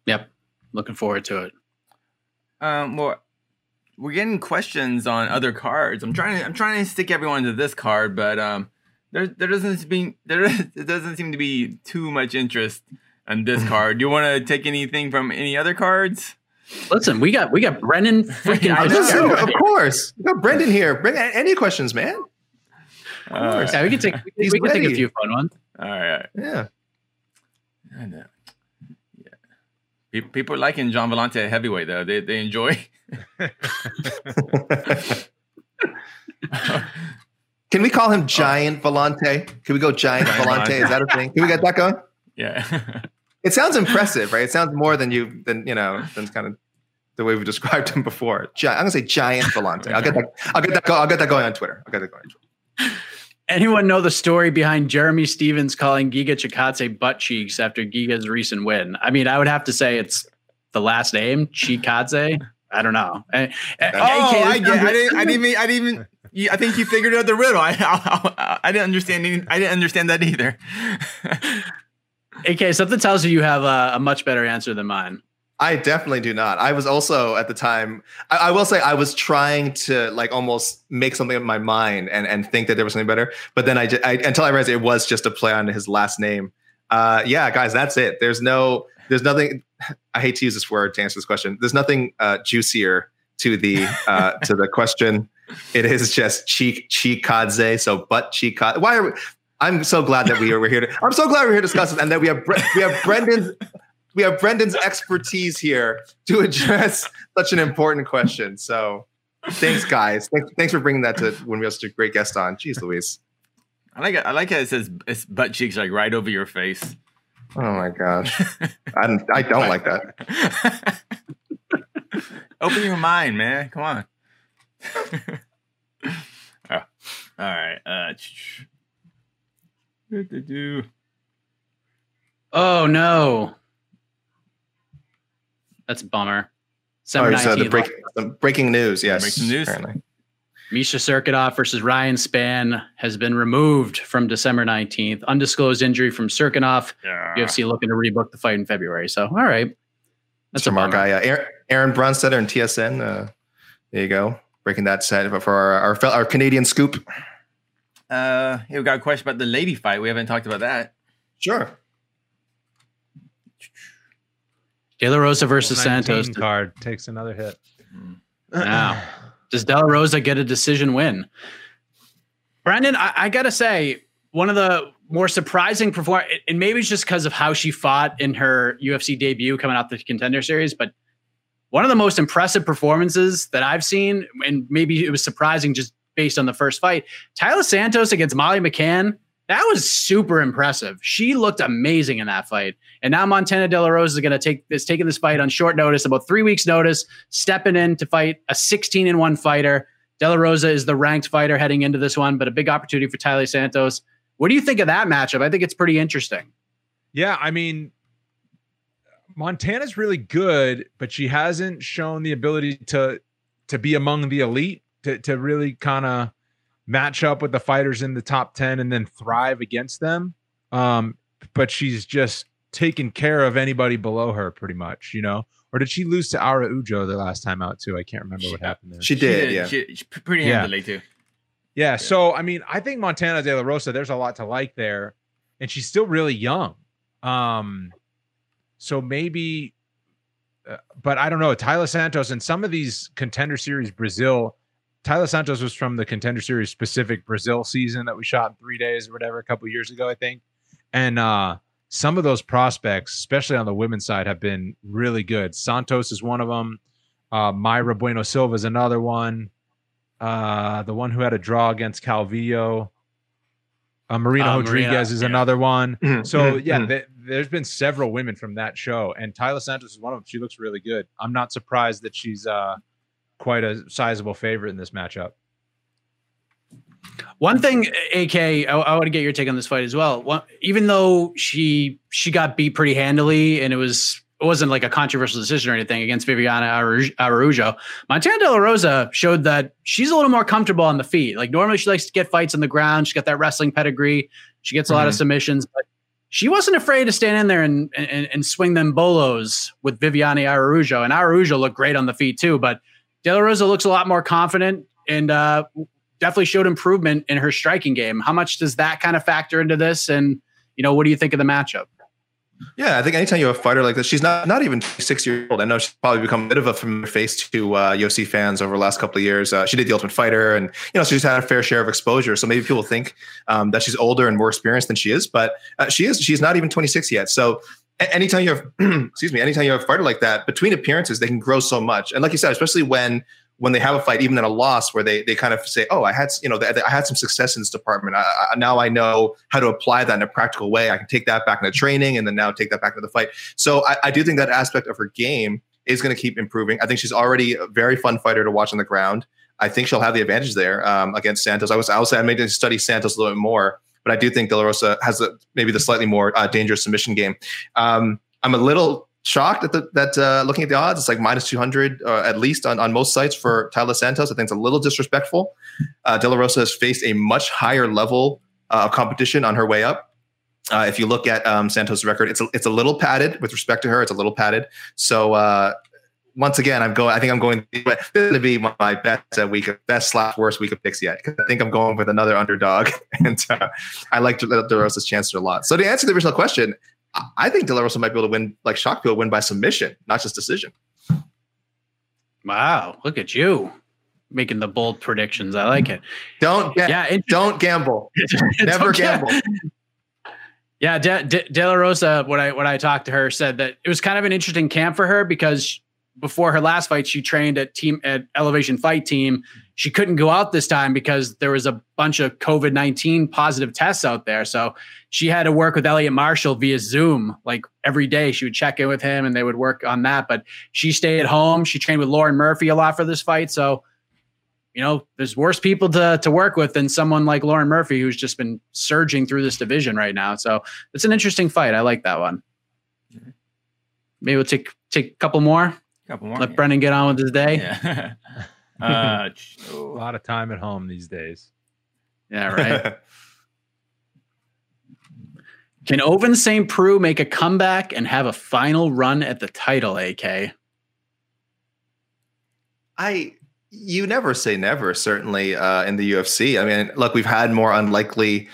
Yep. Looking forward to it. Um, well, we're getting questions on other cards. I'm trying to I'm trying to stick everyone to this card, but um, there there doesn't be there there doesn't seem to be too much interest on this card. Do you want to take anything from any other cards? Listen, we got we got Brennan freaking I. Listen, of course, we got Brendan here. Bring any questions, man. Uh, Yeah, we can take we He's can take a few fun ones. all right. Yeah. I know. Yeah. People are liking Gian Villante at heavyweight though. They they enjoy. Can we call him Giant Villante? Can we go Giant Giant Villante? Villante. Is that a thing? Can we get that going? yeah. It sounds impressive, right? It sounds more than you than you know than kind of the way we described him before. Gi- I'm gonna say Giant Villante. I'll get that. I'll get that. Go, I'll get that going on Twitter. I'll get that going. On Twitter. Anyone know the story behind Jeremy Stephens calling Giga Chikadze butt cheeks after Giga's recent win? I mean, I would have to say it's the last name, Chikadze. I don't know. Eh, eh, Oh, AK, I get. sounds- I didn't. I didn't even. I didn't even. you- I think you figured out the riddle. I, I, I didn't understand. Any, I didn't understand that either. AK, something tells you you have a, a much better answer than mine. I definitely do not. I was also at the time. I, I will say I was trying to like almost make something of my mind and and think that there was something better. But then I, ju- I until I realized it was just a play on his last name. Uh, yeah, guys, that's it. There's no. There's nothing. I hate to use this word to answer this question. There's nothing uh, juicier to the uh, to the question. It is just cheek chikadze. So butt chikadze. Why are we? I'm so glad that we are we're here. To, I'm so glad we're here to discuss this, and that we have we have Brendan's we have Brendan's expertise here to address such an important question. So, thanks, guys. Thanks, thanks for bringing that to when we have such a great guest on. Jeez, Louise. I like. it. I like how it says it's butt cheeks like right over your face. Oh my gosh, I don't, I don't like that. Open your mind, man. Come on. Oh, all right. Uh, do. Oh no, that's a bummer. Oh, December so the break, the breaking news. Yes, Breaking news. Apparently. Misha Cirkunov versus Ryan Spann has been removed from December 19th. Undisclosed injury from Cirkunov. Yeah. UFC looking to rebook the fight in February. So, all right. That's That's from a our guy, uh, Aaron, Aaron Bronsteter and TSN. Uh, there you go. breaking that set for our our, our Canadian scoop. Uh, yeah, we got a question about the lady fight. We haven't talked about that. Sure. De La Rosa versus Santos. card takes another hit. Now, does De La Rosa get a decision win? Brandon, I, I got to say, one of the more surprising perform, and maybe it's just because of how she fought in her UFC debut coming out the contender series, but one of the most impressive performances that I've seen, and maybe it was surprising just based on the first fight. Taila Santos against Molly McCann, that was super impressive. She looked amazing in that fight. And now Montana De La Rosa is going to take this, taking this fight on short notice, about three weeks' notice, stepping in to fight a 16 and one fighter. De La Rosa is the ranked fighter heading into this one, but a big opportunity for Taila Santos. What do you think of that matchup? I think it's pretty interesting. Yeah, I mean, Montana's really good, but she hasn't shown the ability to to be among the elite to to really kind of match up with the fighters in the top 10 and then thrive against them. Um, but she's just taken care of anybody below her pretty much, you know. Or did she lose to Araujo the last time out too? I can't remember what happened there. She did, yeah. She, she pretty handily yeah. too. Yeah, so I mean, I think Montana De La Rosa, there's a lot to like there, and she's still really young. Um, so maybe, uh, but I don't know. Taila Santos and some of these contender series Brazil, Taila Santos was from the contender series specific Brazil season that we shot in three days or whatever a couple years ago, I think. And uh, some of those prospects, especially on the women's side, have been really good. Santos is one of them. Uh, Mayra Bueno Silva is another one. Uh, the one who had a draw against Calvillo. Uh, Marina uh, Rodriguez Marina, is yeah. another one. Mm-hmm, so mm-hmm, yeah, mm-hmm. th- there's been several women from that show, and Taila Santos is one of them. She looks really good. I'm not surprised that she's uh, quite a sizable favorite in this matchup. One thing, AK, I, I want to get your take on this fight as well. One, even though she she got beat pretty handily, and it was it wasn't like a controversial decision or anything against Viviana Araujo. Montana De La Rosa showed that she's a little more comfortable on the feet. Like normally she likes to get fights on the ground. She's got that wrestling pedigree. She gets a mm-hmm. lot of mm-hmm. submissions, but she wasn't afraid to stand in there and, and, and swing them bolos with Viviana Araujo. And Araujo looked great on the feet too, but De La Rosa looks a lot more confident and uh, definitely showed improvement in her striking game. How much does that kind of factor into this? And, you know, what do you think of the matchup? Yeah, I think anytime you have a fighter like this, she's not not even six years old. I know she's probably become a bit of a familiar face to uh, UFC fans over the last couple of years. Uh, she did the Ultimate Fighter, and you know she's had a fair share of exposure. So maybe people think um, that she's older and more experienced than she is, but uh, she is. She's not even 26 yet. So anytime you have, excuse me, anytime you have a fighter like that, between appearances, they can grow so much. And like you said, especially when when they have a fight, even at a loss, where they they kind of say, "Oh, I had you know I had some success in this department. I, I, now I know how to apply that in a practical way. I can take that back into training, and then now take that back into the fight." So I, I do think that aspect of her game is going to keep improving. I think she's already a very fun fighter to watch on the ground. I think she'll have the advantage there um, against Santos. I was I was I made to study Santos a little bit more, but I do think De La Rosa has a, maybe the slightly more uh, dangerous submission game. Um, I'm a little shocked at the, that uh, looking at the odds, it's like minus 200 uh, at least on, on most sites for Taila Santos. I think it's a little disrespectful. Uh, De La Rosa has faced a much higher level uh, of competition on her way up. Uh, if you look at um, Santos' record, it's a, it's a little padded with respect to her. It's a little padded. So uh, once again, I'm going. I think I'm going to be my best uh, week, of, best slash worst week of picks yet. Because I think I'm going with another underdog, and uh, I like De La Rosa's chances a lot. So to answer the original question, I think De La Rosa might be able to win, like Shockfield, win by submission, not just decision. Wow, look at you making the bold predictions. I like it. Don't yeah, don't gamble. Never gamble. Yeah, De, De, De, La Rosa. When I when I talked to her, said that it was kind of an interesting camp for her because before her last fight, she trained at team at Elevation Fight Team. She couldn't go out this time because there was a bunch of COVID nineteen positive tests out there. So she had to work with Elliot Marshall via Zoom. Like every day, she would check in with him, and they would work on that. But she stayed at home. She trained with Lauren Murphy a lot for this fight. So you know, there's worse people to to work with than someone like Lauren Murphy, who's just been surging through this division right now. So it's an interesting fight. I like that one. Mm-hmm. Maybe we'll take take a couple more. Couple more. Let yeah. Brendan get on with his day. Yeah. uh, a lot of time at home these days. Yeah, right. Can Ovince St. Preux make a comeback and have a final run at the title, AK? I you never say never. Certainly uh, in the UFC. I mean, look, we've had more unlikely.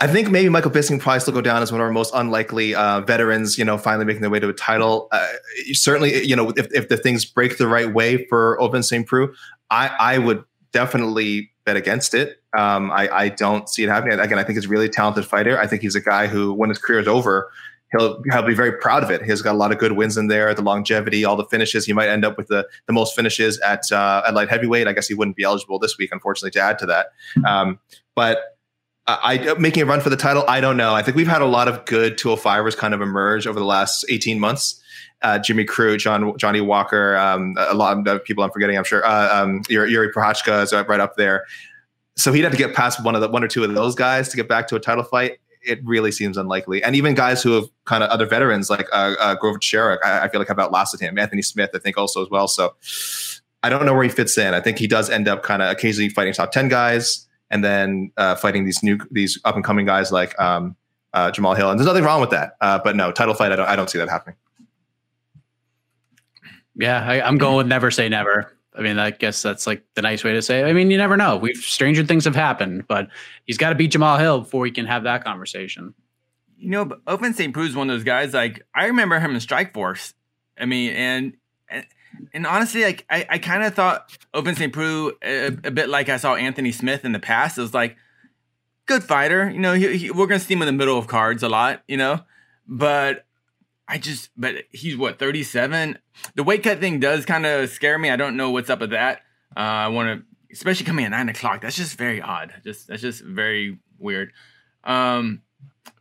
I think maybe Michael Bisping probably still go down as one of our most unlikely uh, veterans. You know, finally making their way to a title. Uh, certainly, you know, if, if the things break the right way for Ovince St. Preux, I, I would definitely bet against it. Um, I, I don't see it happening. Again, I think he's a really talented fighter. I think he's a guy who, when his career is over, he'll he'll be very proud of it. He's got a lot of good wins in there, the longevity, all the finishes. He might end up with the the most finishes at uh, at light heavyweight. I guess he wouldn't be eligible this week, unfortunately, to add to that. Um, but I making a run for the title. I don't know. I think we've had a lot of good 205ers kind of emerge over the last 18 months. Uh, Jimmy Crute, John Johnny Walker, um, a lot of people I'm forgetting. I'm sure uh, um, Yuri, Jiri Prochazka is right up there. So he'd have to get past one of the one or two of those guys to get back to a title fight it really seems unlikely. And even guys who have kind of other veterans like uh, uh, Glover Teixeira, I, I, feel like have outlasted him. Anthony Smith, I think also as well. So I don't know where he fits in. I think he does end up kind of occasionally fighting top ten guys, and then uh, fighting these new these up and coming guys like um, uh, Jamahal Hill. And there's nothing wrong with that. Uh, but no title fight, I don't I don't see that happening. Yeah, I, I'm going with never say never. I mean, I guess that's like the nice way to say. It. I mean, you never know. We've stranger things have happened, but he's got to beat Jamahal Hill before we can have that conversation. You know, but Ovince St. Preux is one of those guys. Like I remember him in Strikeforce. I mean, and and, honestly, like I, I kind of thought Ovince St. Preux a, a, bit like I saw Anthony Smith in the past. It was like good fighter. You know, he, he, we're gonna see him in the middle of cards a lot. You know, but I just, but he's what, 37? The weight cut thing does kind of scare me. I don't know what's up with that. Uh, I want to, especially coming at nine o'clock. That's just very odd. Just, that's just very weird. Um,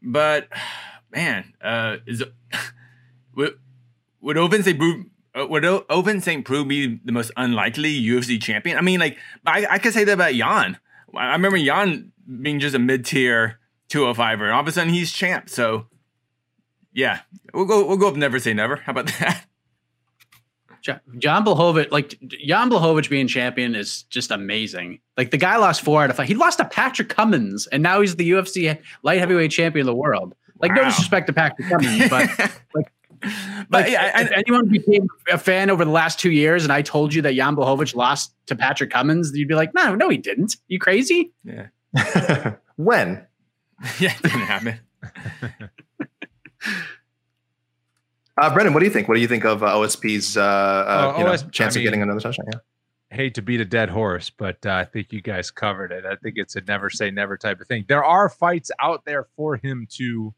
but man, uh, is, would, would Ovince St. Preux, would Ovince St. Preux be the most unlikely UFC champion? I mean, like, I, I could say that about Jan. I remember Jan being just a mid tier 205er, and all of a sudden he's champ. So, yeah, we'll go. We'll go up. Never say never. How about that? Jan Blachowicz, like Jan Blachowicz being champion is just amazing. Like the guy lost four out of five. He lost to Patrick Cummins, and now he's the UFC light heavyweight champion of the world. Like wow. no disrespect to Patrick Cummins, but like, but like, yeah, if anyone became a fan over the last two years, and I told you that Jan Blachowicz lost to Patrick Cummins, you'd be like, no, no, he didn't. You crazy? Yeah. when? yeah, it didn't happen. Uh, Brendan, what do you think? What do you think of uh, OSP's uh, uh, oh, OS, chance I mean, of getting another touchdown? Yeah. Hate to beat a dead horse, but uh, I think you guys covered it. I think it's a never say never type of thing. There are fights out there for him to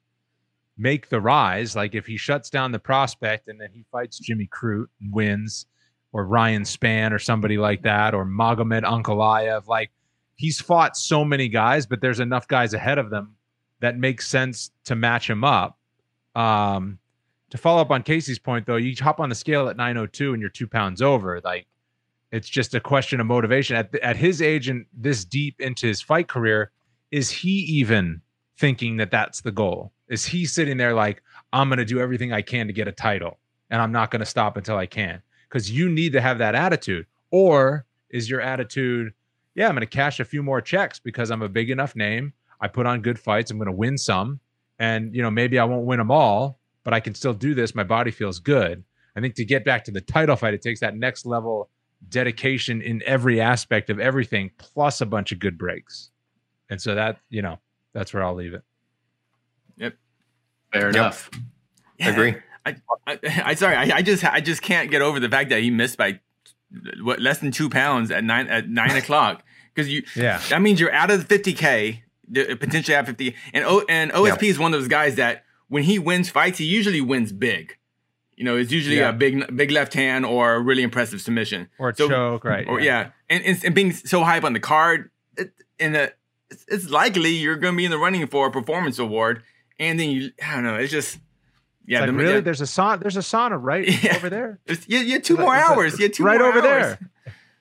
make the rise. Like if he shuts down the prospect and then he fights Jimmy Crute and wins, or Ryan Spann or somebody like that, or Magomed Ankalaev. Like he's fought so many guys, but there's enough guys ahead of them that makes sense to match him up. Um, to follow up on Casey's point, though, you hop on the scale at 902 and you're two pounds over. Like, it's just a question of motivation. At, at his age and this deep into his fight career, is he even thinking that that's the goal? Is he sitting there like, I'm going to do everything I can to get a title and I'm not going to stop until I can? Because you need to have that attitude. Or is your attitude, yeah, I'm going to cash a few more checks because I'm a big enough name. I put on good fights. I'm going to win some and you know maybe I won't win them all, but I can still do this. My body feels good. I think to get back to the title fight, it takes that next level dedication in every aspect of everything, plus a bunch of good breaks. And so that you know that's where I'll leave it. Yep, fair yep. enough. Yeah. Agree. I, I, I sorry, I, I just I just can't get over the fact that he missed by what less than two pounds at nine at nine o'clock because you yeah that means you're out of the fifty k uh, potentially at 50. And o, and OSP is one of those guys that when he wins fights, he usually wins big. You know, it's usually yeah. a big big left hand or a really impressive submission or so, choke, right? Or yeah, yeah. And, and, and being so high up on the card, it, and it's, it's likely you're going to be in the running for a performance award. And then you, I don't know, it's just. Yeah, like, the, really. Yeah. There's a sauna. There's a sauna right yeah. over there. yeah, yeah, two more hours. You Yeah, two right over hours.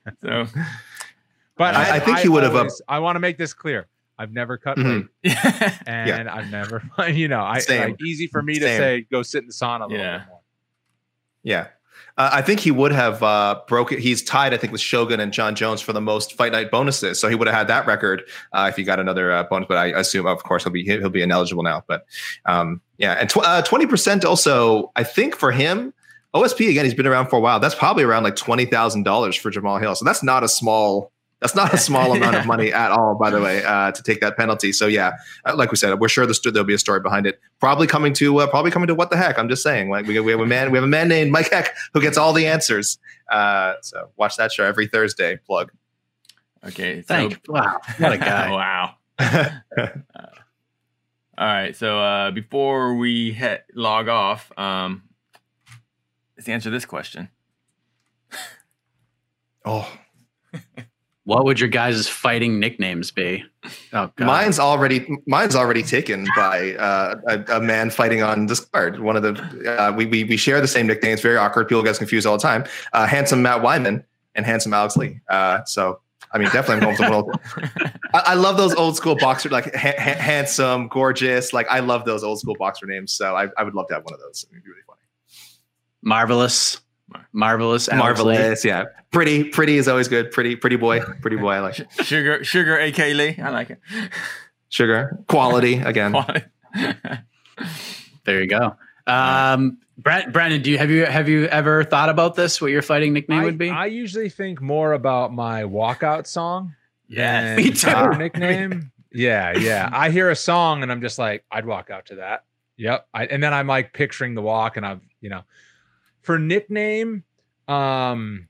there. so, but I, I, I think I, he would have. I want to make this clear. I've never cut mm-hmm. weight, and yeah. I've never, you know, I like easy for me to say go sit in the sauna a little yeah. bit more. Yeah. Uh, I think he would have uh, broken. He's tied, I think, with Shogun and Jon Jones for the most fight night bonuses. So he would have had that record uh, if he got another uh, bonus. But I assume, of course, he'll be he'll be ineligible now. But um, yeah, and uh, twenty percent also. I think for him, OSP again, he's been around for a while. That's probably around like twenty thousand dollars for Jamahal Hill. So that's not a small that's not a small amount of money at all, by the way, uh, to take that penalty. So yeah, uh, like we said, we're sure there'll be a story behind it. Probably coming to uh, probably coming to what the heck. I'm just saying. Like we, we have a man, we have a man named Mike Heck who gets all the answers. Uh, so watch that show every Thursday. Plug. Okay. Thank. So, wow. What a guy. wow. Uh, all right. So uh, before we hit, log off, um, let's answer this question. oh, What would your guys' fighting nicknames be? Oh, God. mine's already mine's already taken by uh, a, a man fighting on Discord. One of the uh, we, we we share the same nicknames. Very awkward. People get confused all the time. Uh, handsome Matt Wiman and handsome Alex Lee. Uh, so I mean, definitely I'm going with the I, I love those old school boxer like ha- ha- handsome, gorgeous. Like I love those old school boxer names. So I, I would love to have one of those. It'd be really funny. marvelous, marvelous, Alex Lee. Marvelous, yeah. Pretty, pretty is always good. Pretty, pretty boy, pretty boy. I like it. Sugar, Sugar, AK Lee. I like it. Sugar, quality again. There you go. Um, Brent, Brandon, do you have you have you ever thought about this? What your fighting nickname I, would be? I usually think more about my walkout song. Yeah, me too. nickname. Yeah, yeah. I hear a song and I'm just like, I'd walk out to that. Yep. I, and then I'm like picturing the walk, and I'm, you know, for nickname, um,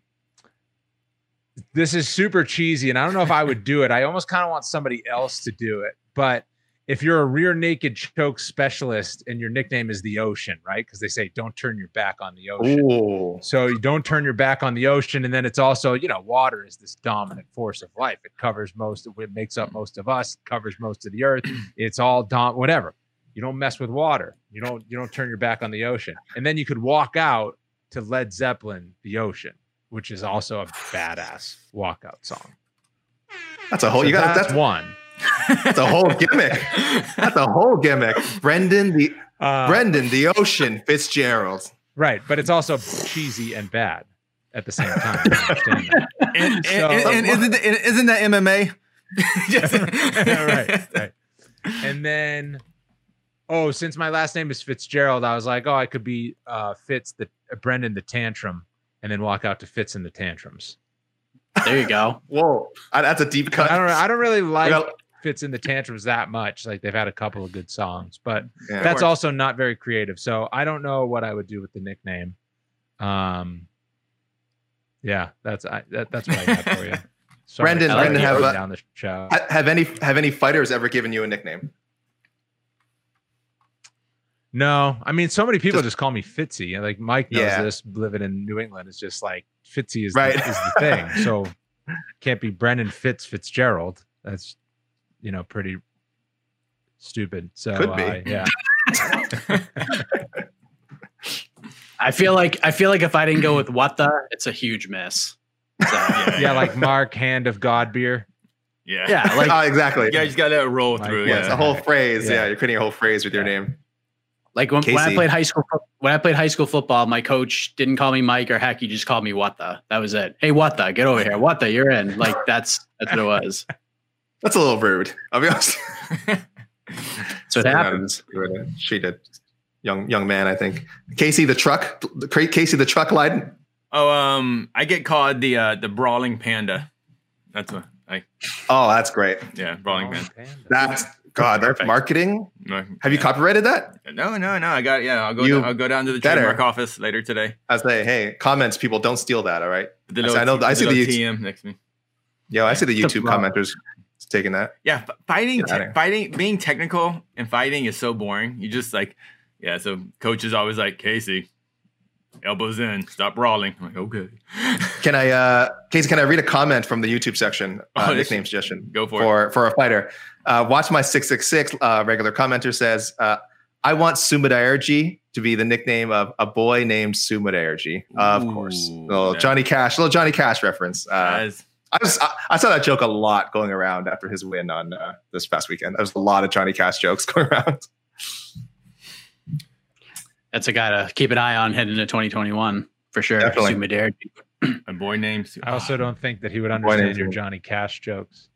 this is super cheesy, and I don't know if I would do it. I almost kind of want somebody else to do it, but if you're a rear naked choke specialist and your nickname is the ocean, right? Because they say don't turn your back on the ocean. Ooh. So you don't turn your back on the ocean, and then it's also, you know, water is this dominant force of life. It covers most of it makes up most of us, covers most of the earth. It's all dom whatever. You don't mess with water. You don't you don't turn your back on the ocean. And then you could walk out to Led Zeppelin, The Ocean, which is also a badass walkout song. That's a whole. So you got that's that's one. That's a whole gimmick. That's a whole gimmick. Brendan the Uh, Brendan the Ocean Fitzgerald. Right, but it's also cheesy and bad at the same time. You and, So- and, and isn't, isn't that MMA? right, right. And then, oh, since my last name is Fitzgerald, I was like, oh, I could be uh, Fitz the uh, Brendan the tantrum, and then walk out to Fitz and the Tantrums. there you go. Whoa, I- that's a deep cut. I don't, I don't really like got- Fitz and the Tantrums that much. Like they've had a couple of good songs, but Yeah. that's also not very creative. So I don't know what I would do with the nickname. Um, yeah, that's I, that, that's what I got for you. Sorry, Brendan, Brendan, have go down the show. Have any have any fighters ever given you a nickname? No, I mean, so many people just, call me Fitzy. and, Like Mike knows Yeah. this. Living in New England, it's just like Fitzy is, Right. the, is the thing. So can't be Brendan Fitz Fitzgerald. That's you know pretty stupid. So Could be. uh, yeah. I feel like I feel like if I didn't go with what the, it's a huge miss. So, yeah, yeah, like Mark Hand of God beer. yeah, yeah, like Ah, exactly. Yeah, you just gotta roll Like, through. Yeah, Yeah, it's a whole phrase. Yeah. Yeah. you're creating a whole phrase with your name. Like when, when I played high school when I played high school football, my coach didn't call me Mike or heck, he just called me what the. That was it. Hey, what the? Get over here. What the? You're in. Like that's that's what it was. That's a little rude. I'll be honest. so what happens. She did. Young young man, I think. Casey the truck. Casey the truck line. Oh, um, I get called the uh, the brawling panda. That's what I Oh, that's great. yeah, brawling panda. That's God. That Perfect. marketing. No, Have you yeah. copyrighted that? No, no, no. I got yeah. I'll go. You Down, I'll go down to the better. trademark office later today. I say, hey, comments, people, don't steal that. All right. The I little, I know- T- I see little the- TM next to me. Yo, I see the The YouTube commenters taking that. Yeah, fighting, te- fighting, being technical and fighting is so boring. You just like, yeah. So coach is always like, Casey, elbows in, stop brawling. I'm like, okay, Can I, uh, Casey? Can I read a comment from the YouTube section? Uh, Oh, nickname suggestion. Go for for for a fighter. Uh, watch my six six six. uh, Regular commenter says, uh, "I want Su Mudaerji to be the nickname of a boy named Su Mudaerji." Of Ooh, course, little yeah. Johnny Cash, little Johnny Cash reference. Uh, Guys, I, was, I, I saw that joke a lot going around after his win on uh, this past weekend. There was a lot of Johnny Cash jokes going around. That's a guy to keep an eye on heading into 2021 for sure. Definitely. Su Mudaerji. a boy named. Su- I also don't think that he would understand your Johnny Cash jokes.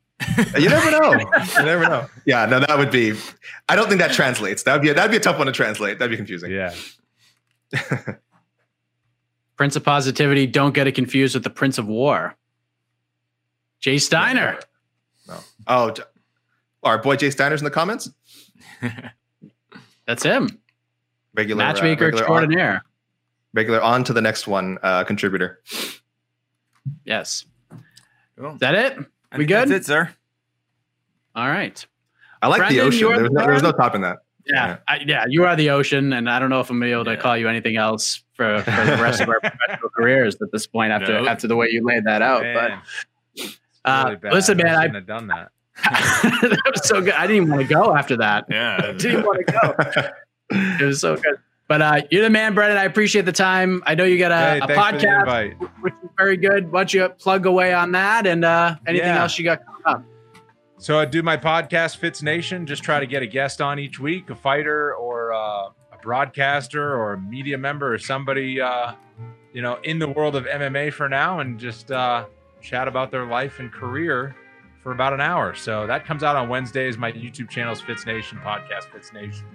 You never know. you never know. Yeah, no, that would be. I don't think that translates. That'd be a, that'd be a tough one to translate. That'd be confusing. Yeah. Prince of Positivity. Don't get it confused with the Prince of War. Jay Steiner. No. Oh, J- our boy Jay Steiner's in the comments. That's him. Regular uh, Matchmaker regular on, extraordinaire. regular on to the next one uh, contributor. Yes. Cool. Is that it? I We think good? That's it, sir. All right. I like Brandon, the ocean. you are There was, no, the there was no man? topping that. Yeah, Yeah. I, yeah, you are the ocean, and I don't know if I'm gonna be able to Yeah. call you anything else for, for the rest of our professional careers at this point. After No. after the way you laid that out, Man, but uh, really listen, man, I, shouldn't have done that. that was so good. I didn't even want to go after that. I Yeah. didn't want to go. It was so good. But uh, you're the man, Brendan. I appreciate the time. I know you got a, hey, a thanks for the podcast, which is very good. Why don't you plug away on that and uh, anything Yeah. else you got coming up? So I do my podcast, Fitz Nation. Just try to get a guest on each week, a fighter or uh, a broadcaster or a media member or somebody, uh, you know, in the world of MMA for now, and just uh, chat about their life and career for about an hour. So that comes out on Wednesdays. My YouTube channel is Fitz Nation podcast, Fitz Nation.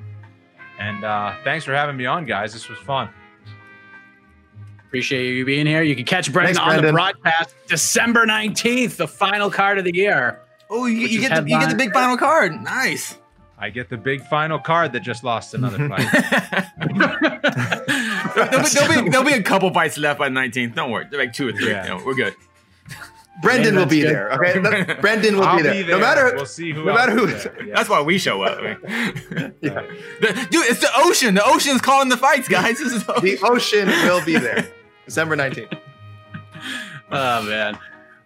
And uh, thanks for having me on, guys. This was fun. Appreciate you being here. You can catch Brendan Thanks, on the broadcast December 19th, the final card of the year. Oh, you, you get the, you get the big final card. Nice. I get the big final card that just lost another fight. there'll, be, there'll, be, there'll be a couple fights left by the 19th. Don't worry. They're like two or three. Yeah. You know, we're good. Brendan Yeah, will be there. Okay, That- Brendan will I'll be there. No matter We'll see who no matter who. is there. Yeah. That's why we show up. man. Yeah. The- dude, it's the ocean. The ocean's calling the fights, guys. This is The ocean will be there. December nineteenth. Oh, man.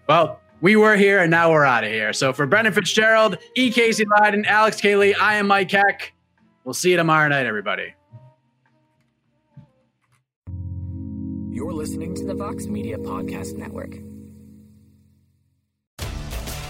Well, we were here and now we're out of here. So for Brendan Fitzgerald, E. Casey Leydon, Alex K. Lee, I am Mike Heck. We'll see you tomorrow night, everybody. You're listening to the Vox Media Podcast Network.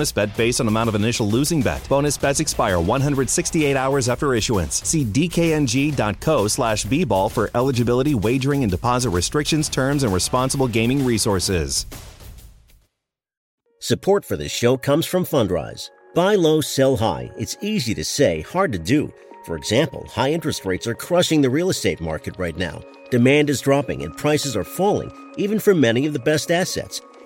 bonus bet based on amount of initial losing bet. Bonus bets expire 168 hours after issuance. See dkng.co slash bball for eligibility, wagering, and deposit restrictions, terms, and responsible gaming resources. Support for this show comes from Fundrise. Buy low, sell high. It's easy to say, hard to do. For example, high interest rates are crushing the real estate market right now. Demand is dropping and prices are falling, even for many of the best assets.